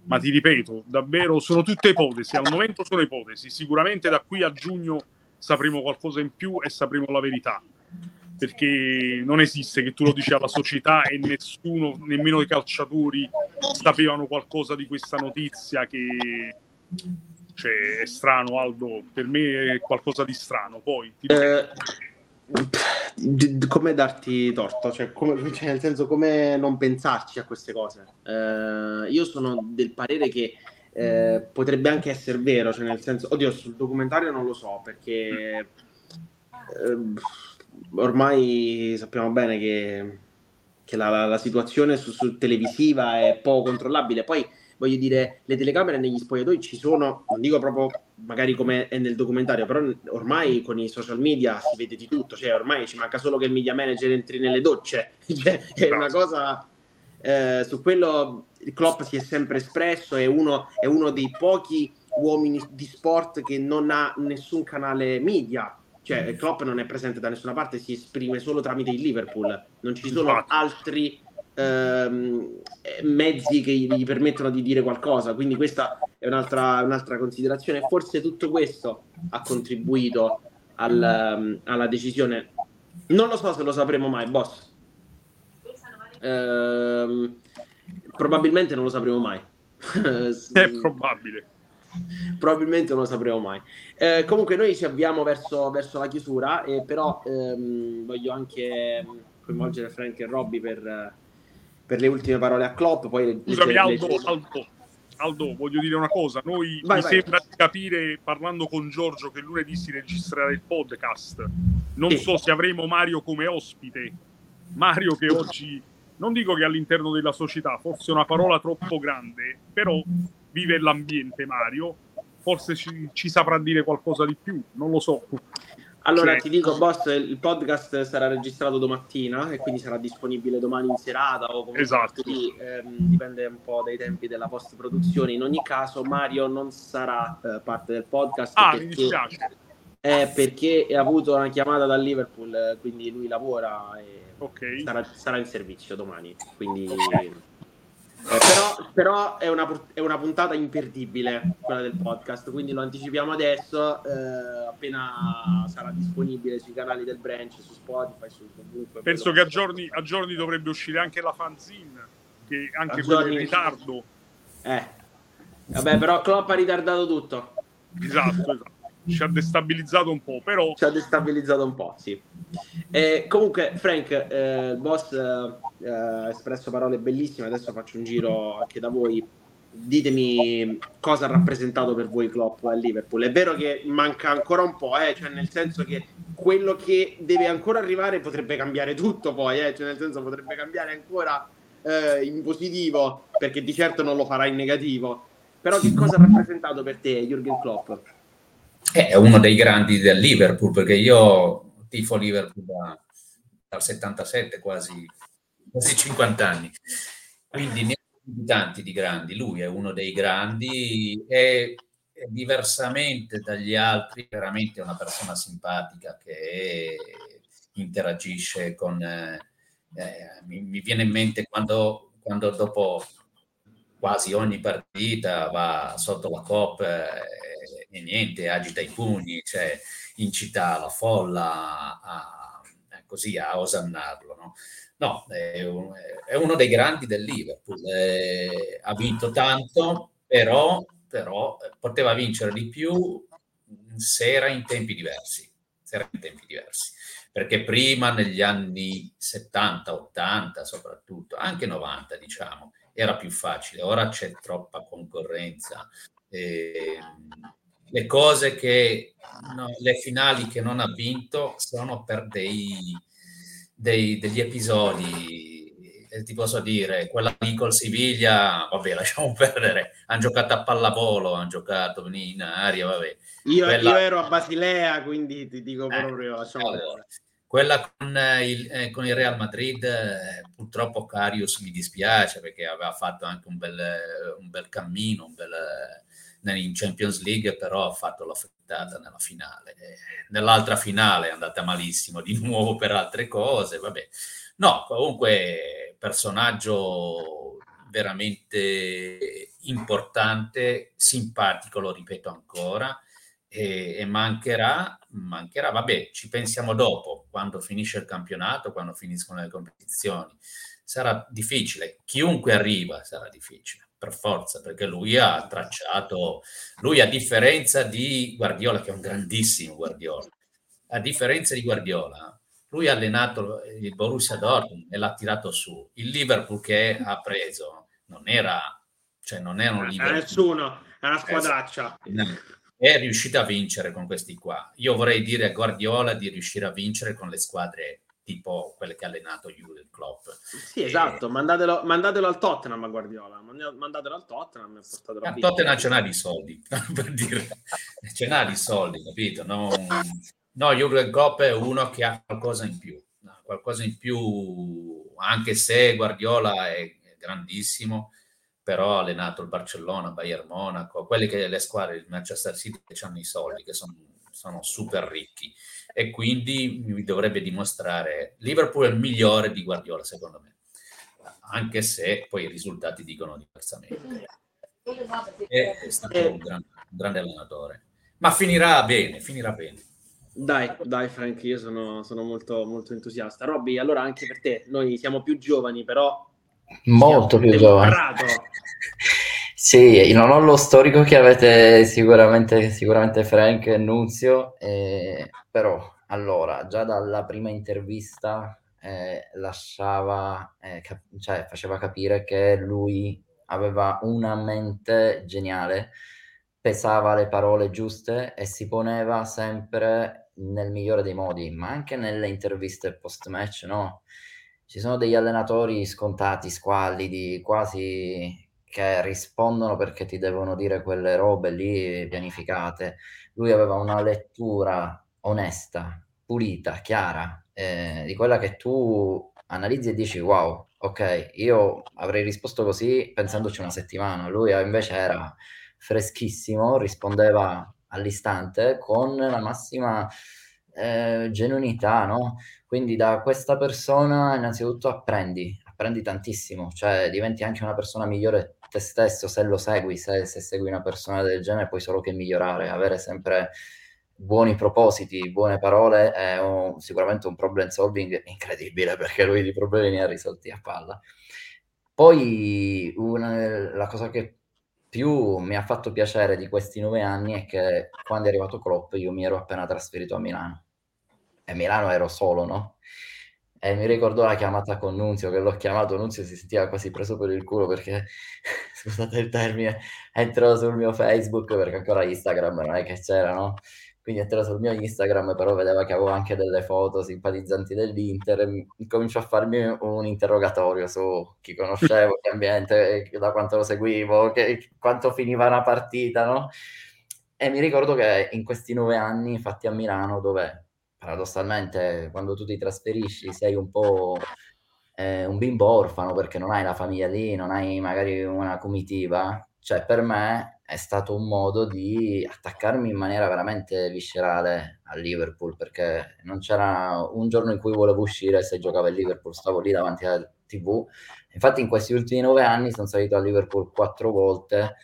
Ma ti ripeto, davvero sono tutte ipotesi. Al momento sono ipotesi. Sicuramente da qui a giugno sapremo qualcosa in più e sapremo la verità. Perché non esiste che tu lo dici alla società e nessuno, nemmeno i calciatori, sapevano qualcosa di questa notizia che cioè, è strano, Aldo. Per me è qualcosa di strano. Poi ti... eh, come darti torto? Cioè, come, cioè, nel senso, come non pensarci a queste cose? Eh, io sono del parere che eh, potrebbe anche essere vero, cioè nel senso, oddio, sul documentario non lo so perché eh, ormai sappiamo bene che, che la, la, la, situazione su, su televisiva è poco controllabile. Poi voglio dire, le telecamere negli spogliatoi ci sono, non dico proprio magari come è nel documentario, però ormai con i social media si vede di tutto, cioè ormai ci manca solo che il media manager entri nelle docce, cioè, è una cosa... Eh, su quello il Klopp si è sempre espresso, è uno, è uno dei pochi uomini di sport che non ha nessun canale media. Cioè, Klopp non è presente da nessuna parte, si esprime solo tramite il Liverpool. Non ci sono altri ehm, mezzi che gli permettono di dire qualcosa. Quindi questa è un'altra, un'altra considerazione. Forse tutto questo ha contribuito al, alla decisione. Non lo so se lo sapremo mai, boss. Ehm, probabilmente non lo sapremo mai. è probabile. Probabilmente non lo sapremo mai. Eh, comunque, noi ci avviamo verso, verso la chiusura, e però ehm, voglio anche coinvolgere Frank e Robby per, per, le ultime parole a Klopp. Poi Scusami, le, Aldo, le... Aldo, Aldo, voglio dire una cosa. Noi vai, mi vai. sembra di capire, parlando con Giorgio, che lunedì si registrerà il podcast. Non sì. so se avremo Mario come ospite. Mario che oggi non dico che all'interno della società, forse è una parola troppo grande, però vive l'ambiente Mario, forse ci, ci saprà dire qualcosa di più, non lo so. Allora cioè... ti dico, boss, il podcast sarà registrato domattina e quindi sarà disponibile domani in serata o comunque esatto. Lì, ehm, dipende un po' dai tempi della post produzione. In ogni caso, Mario non sarà eh, parte del podcast. Ah, perché... mi dispiace. Eh, perché ha avuto una chiamata dal Liverpool, eh, quindi lui lavora e okay. sarà, sarà, in servizio domani. Quindi, eh, però, però è, una, è, una, puntata imperdibile quella del podcast, quindi lo anticipiamo adesso. Eh, appena sarà disponibile sui canali del branch, su Spotify, su comunque. Penso che a giorni, a giorni, dovrebbe uscire anche la fanzine, che anche quello in ritardo. Eh. Vabbè, però Klopp ha ritardato tutto. Esatto, esatto ci ha destabilizzato un po', però... Ci ha destabilizzato un po', sì. Eh, comunque, Frank, eh, il boss eh, ha espresso parole bellissime, adesso faccio un giro anche da voi. Ditemi cosa ha rappresentato per voi Klopp a Liverpool. È vero che manca ancora un po', eh? cioè nel senso che quello che deve ancora arrivare potrebbe cambiare tutto poi, eh? cioè nel senso potrebbe cambiare ancora eh, in positivo, perché di certo non lo farà in negativo. Però che cosa ha rappresentato per te Jürgen Klopp? È uno dei grandi del Liverpool, perché io tifo Liverpool da, dal 77, quasi, quasi 50 anni. Quindi ne ho tanti di grandi. Lui è uno dei grandi e diversamente dagli altri, veramente una persona simpatica che interagisce con... Eh, mi, mi, viene in mente quando, quando dopo quasi ogni partita va sotto la coppa e niente, agita i pugni, cioè incita la folla a, a, così a osannarlo. No, no è, un, è, uno dei grandi del Liverpool, eh, ha vinto tanto, però, però eh, poteva vincere di più se era in tempi diversi. Era in tempi diversi. Perché prima, negli anni 70, 80 soprattutto, anche 90 diciamo, era più facile. Ora c'è troppa concorrenza. Eh, le cose che no, le finali che non ha vinto sono per dei, dei, degli episodi eh, ti posso dire quella lì col Siviglia vabbè lasciamo perdere. Hanno giocato a pallavolo hanno giocato in aria vabbè. Io, quella... io ero a Basilea quindi ti dico eh, proprio allora, quella con il, eh, con il, Real Madrid eh, purtroppo Carius mi dispiace perché aveva fatto anche un bel, un bel cammino un bel in Champions League, però ha fatto la frittata nella finale. Nell'altra finale è andata malissimo di nuovo per altre cose, vabbè. No, comunque personaggio veramente importante, simpatico, lo ripeto ancora, e, e mancherà, mancherà, vabbè, ci pensiamo dopo, quando finisce il campionato, quando finiscono le competizioni. Sarà difficile, chiunque arriva sarà difficile per forza, perché lui ha tracciato, lui a differenza di Guardiola, che è un grandissimo Guardiola, a differenza di Guardiola, lui ha allenato il Borussia Dortmund e l'ha tirato su. Il Liverpool che ha preso non era, cioè non era un Liverpool. nessuno, è una squadraccia. È riuscito a vincere con questi qua. Io vorrei dire a Guardiola di riuscire a vincere con le squadre tipo quelle che ha allenato Jurgen Klopp. Sì, esatto, mandatelo, mandatelo, al Tottenham a Guardiola, mandatelo al Tottenham e portatelo a Tottenham ce n'ha di soldi, per dire, ce n'ha di soldi, capito? No, no Jurgen Klopp è uno che ha qualcosa in più, qualcosa in più, anche se Guardiola è grandissimo, però ha allenato il Barcellona, Bayern Monaco, quelle che le squadre del Manchester City che hanno i soldi, che sono, sono super ricchi e quindi mi dovrebbe dimostrare Liverpool è il migliore di Guardiola secondo me, anche se poi i risultati dicono diversamente. È, è stato un, gran, un grande allenatore, ma finirà bene, finirà bene. Dai, dai Frank, io sono, sono molto, molto entusiasta. Robby, allora anche per te, noi siamo più giovani, però molto più giovane. sì, non ho lo storico che avete sicuramente, sicuramente Frank e Nunzio, eh, però allora, già dalla prima intervista eh, lasciava, eh, cap- cioè faceva capire che lui aveva una mente geniale, pesava le parole giuste e si poneva sempre nel migliore dei modi, ma anche nelle interviste post-match, no? ci sono degli allenatori scontati, squallidi, quasi che rispondono perché ti devono dire quelle robe lì pianificate. Lui aveva una lettura onesta, pulita, chiara, eh, di quella che tu analizzi e dici wow, ok, io avrei risposto così pensandoci una settimana. Lui invece era freschissimo, rispondeva all'istante con la massima eh, genuinità, no? Quindi da questa persona innanzitutto apprendi, apprendi tantissimo, cioè diventi anche una persona migliore te stesso se lo segui, se, se segui una persona del genere puoi solo che migliorare, avere sempre buoni propositi, buone parole è un, sicuramente un problem solving incredibile perché lui di problemi ne ha risolti a palla. Poi una, la cosa che più mi ha fatto piacere di questi nove anni è che quando è arrivato Klopp io mi ero appena trasferito a Milano e a Milano ero solo, no? E mi ricordo la chiamata con Nunzio, che l'ho chiamato, Nunzio si sentiva quasi preso per il culo perché, scusate il termine, entrò sul mio Facebook perché ancora Instagram non è che c'era, no? Quindi entrò sul mio Instagram, però vedeva che avevo anche delle foto simpatizzanti dell'Inter e cominciò a farmi un interrogatorio su chi conoscevo, che ambiente, da quanto lo seguivo, che, quanto finiva una partita, no? E mi ricordo che in questi nove anni, infatti a Milano, dove paradossalmente quando tu ti trasferisci sei un po' eh, un bimbo orfano perché non hai la famiglia lì, non hai magari una comitiva, cioè per me è stato un modo di attaccarmi in maniera veramente viscerale a Liverpool perché non c'era un giorno in cui volevo uscire se giocava il Liverpool, stavo lì davanti alla tv. Infatti in questi ultimi nove anni sono salito a Liverpool quattro volte,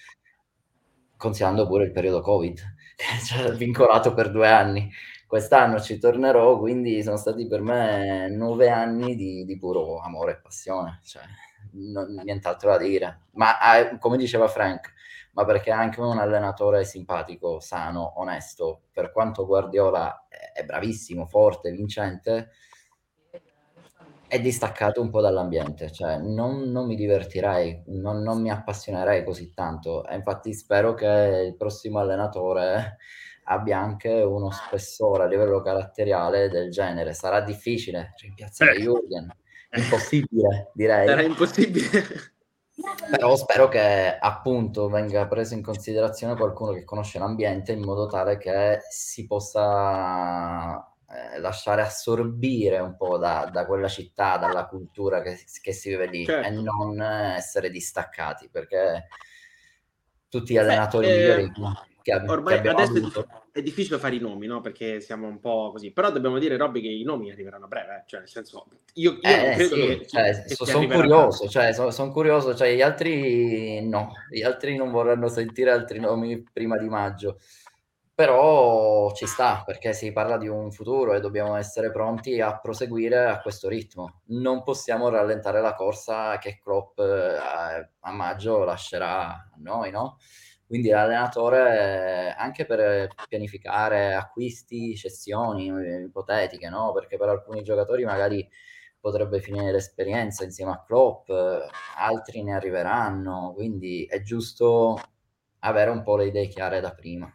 considerando pure il periodo Covid, cioè vincolato per due anni. Quest'anno ci tornerò, quindi sono stati per me nove anni di, di puro amore e passione. Cioè non, nient'altro da dire. Ma eh, come diceva Frank, ma perché è anche un allenatore simpatico, sano, onesto, per quanto Guardiola è bravissimo, forte, vincente, è distaccato un po' dall'ambiente, cioè non, non mi divertirei, non, non, mi appassionerei così tanto. E infatti spero che il prossimo allenatore abbia anche uno spessore a livello caratteriale del genere. Sarà difficile rimpiazzare eh. Jürgen impossibile, direi. Era impossibile. Però spero che appunto venga preso in considerazione qualcuno che conosce l'ambiente in modo tale che si possa eh, lasciare assorbire un po' da, da, quella città, dalla cultura che, che si vive lì certo. e non essere distaccati perché tutti gli allenatori Beh, migliori eh, che, ormai che adesso avuto. È difficile fare i nomi, no? Perché siamo un po' così. Però dobbiamo dire, Robby, che i nomi arriveranno a breve. Eh? Cioè, nel senso, io, io eh, credo sì, che, cioè, che sono curioso, cioè, sono, sono curioso. Cioè, gli altri no, gli altri non vorranno sentire altri nomi prima di maggio. Però ci sta perché si parla di un futuro e dobbiamo essere pronti a proseguire a questo ritmo. Non possiamo rallentare la corsa che Klopp eh, a, a maggio lascerà a noi, no? Quindi l'allenatore anche per pianificare acquisti, cessioni ipotetiche, no? Perché per alcuni giocatori magari potrebbe finire l'esperienza insieme a Klopp, altri ne arriveranno, quindi è giusto avere un po' le idee chiare da prima.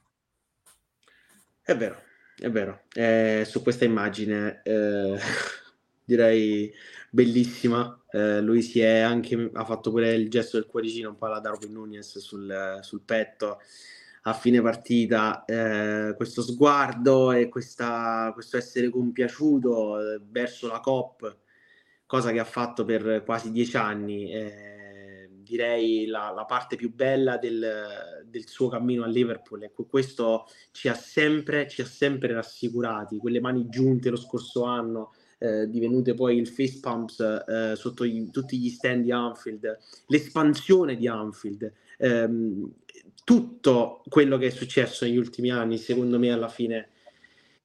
È vero, è vero. Eh, su questa immagine eh, direi bellissima. Eh, lui si è anche ha fatto pure il gesto del cuoricino un po' alla Darwin Nunes sul, sul petto a fine partita. Eh, questo sguardo e questa, questo essere compiaciuto eh, verso la COP, cosa che ha fatto per quasi dieci anni. Eh, direi la, la, parte più bella del, del, suo cammino a Liverpool. Ecco, questo ci ha, sempre, ci ha sempre rassicurati, quelle mani giunte lo scorso anno, eh, divenute poi il face pumps eh, sotto gli, tutti gli stand di Anfield, l'espansione di Anfield, ehm, tutto quello che è successo negli ultimi anni, secondo me alla fine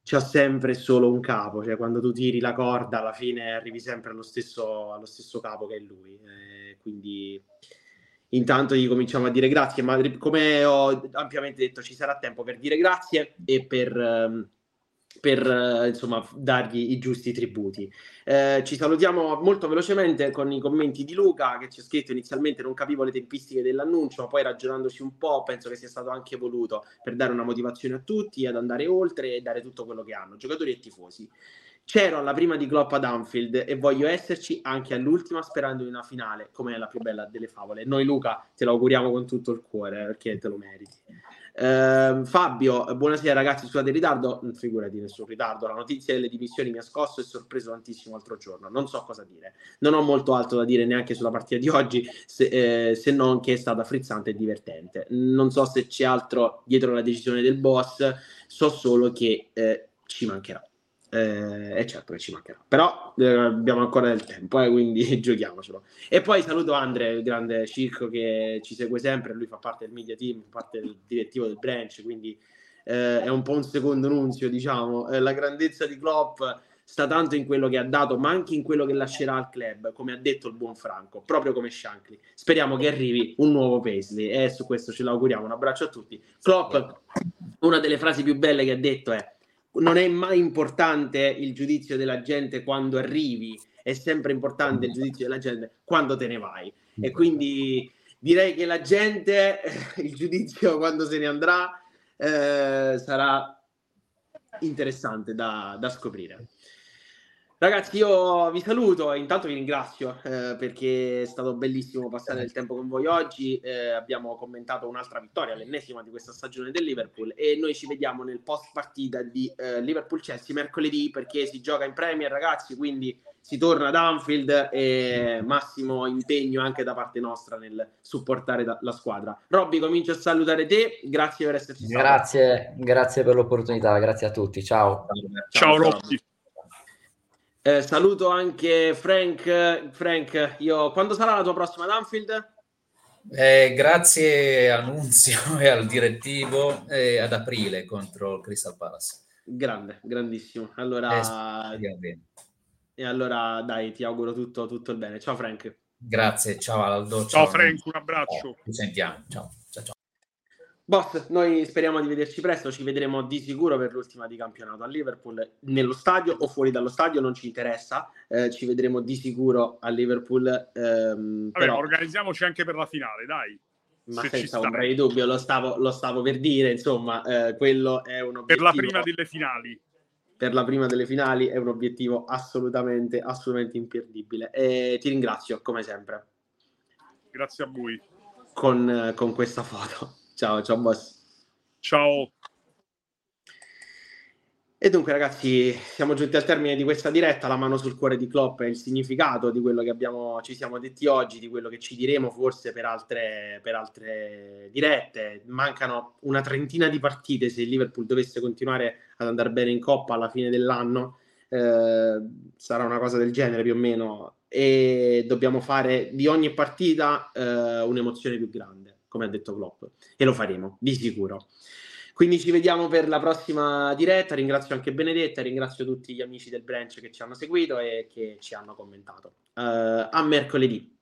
c'ha sempre solo un capo, cioè quando tu tiri la corda alla fine arrivi sempre allo stesso, allo stesso capo che è lui. Eh, quindi intanto gli cominciamo a dire grazie, ma come ho ampiamente detto ci sarà tempo per dire grazie e per... Um, per eh, insomma dargli i giusti tributi. Eh, ci salutiamo molto velocemente con i commenti di Luca che ci ha scritto inizialmente non capivo le tempistiche dell'annuncio, ma poi ragionandosi un po' penso che sia stato anche voluto per dare una motivazione a tutti ad andare oltre e dare tutto quello che hanno, giocatori e tifosi. C'ero alla prima di Klopp ad Anfield e voglio esserci anche all'ultima sperando in una finale, come la più bella delle favole. Noi Luca te lo auguriamo con tutto il cuore perché te lo meriti. Uh, Fabio, buonasera ragazzi, scusate il ritardo, non figurati nessun ritardo, la notizia delle dimissioni mi ha scosso e sorpreso tantissimo l'altro giorno, non so cosa dire, non ho molto altro da dire neanche sulla partita di oggi, se, eh, se non che è stata frizzante e divertente, non so se c'è altro dietro la decisione del boss, so solo che eh, ci mancherà eh, certo che ci mancherà. Però eh, abbiamo ancora del tempo eh, quindi giochiamocelo. E poi saluto Andre il grande Circo che ci segue sempre. Lui fa parte del media team fa parte del direttivo del branch quindi eh, è un po' un secondo nunzio diciamo. Eh, la grandezza di Klopp sta tanto in quello che ha dato ma anche in quello che lascerà al club come ha detto il buon Franco proprio come Shankly. Speriamo che arrivi un nuovo Paisley e su questo ce l'auguriamo. Un abbraccio a tutti. Klopp una delle frasi più belle che ha detto è non è mai importante il giudizio della gente quando arrivi, è sempre importante il giudizio della gente quando te ne vai. E quindi direi che la gente, il giudizio quando se ne andrà, eh, sarà interessante da, da scoprire. Ragazzi, io vi saluto e intanto vi ringrazio eh, perché è stato bellissimo passare del tempo con voi oggi. Eh, abbiamo commentato un'altra vittoria, l'ennesima di questa stagione del Liverpool e noi ci vediamo nel post partita di eh, Liverpool-Chelsea mercoledì perché si gioca in Premier, ragazzi, quindi si torna ad Anfield e massimo impegno anche da parte nostra nel supportare la squadra. Robby, comincio a salutare te, grazie per esserci stato. Grazie, grazie per l'opportunità, grazie a tutti, ciao. Ciao, ciao Robby. Eh, saluto anche Frank. Frank, io, quando sarà la tua prossima ad Anfield? Eh, grazie a Nunzio e al direttivo eh, ad aprile contro il Crystal Palace. Grande, grandissimo. Allora, eh, e allora dai, ti auguro tutto, tutto il bene. Ciao Frank. Grazie, ciao Aldo. Ciao, ciao Frank, un abbraccio. Ci sentiamo, ciao. Boss, noi speriamo di vederci presto, ci vedremo di sicuro per l'ultima di campionato a Liverpool, nello stadio o fuori dallo stadio, non ci interessa, eh, ci vedremo di sicuro a Liverpool. Ehm, Vabbè, però... organizziamoci anche per la finale, dai. Ma senza ombra di dubbio, lo stavo, lo stavo, per dire, insomma, eh, quello è un obiettivo... Per la prima delle finali. Per la prima delle finali è un obiettivo assolutamente, assolutamente imperdibile. E ti ringrazio, come sempre. Grazie a voi. Con, con questa foto. Ciao, ciao boss. Ciao. E dunque ragazzi, siamo giunti al termine di questa diretta, la mano sul cuore di Klopp è il significato di quello che abbiamo, ci siamo detti oggi, di quello che ci diremo forse per altre, per altre dirette. Mancano una trentina di partite se il Liverpool dovesse continuare ad andare bene in Coppa alla fine dell'anno, eh, sarà una cosa del genere più o meno, e dobbiamo fare di ogni partita eh, un'emozione più grande come ha detto Klopp, e lo faremo, di sicuro. Quindi ci vediamo per la prossima diretta. Ringrazio anche Benedetta, ringrazio tutti gli amici del branch che ci hanno seguito e che ci hanno commentato. Uh, a mercoledì.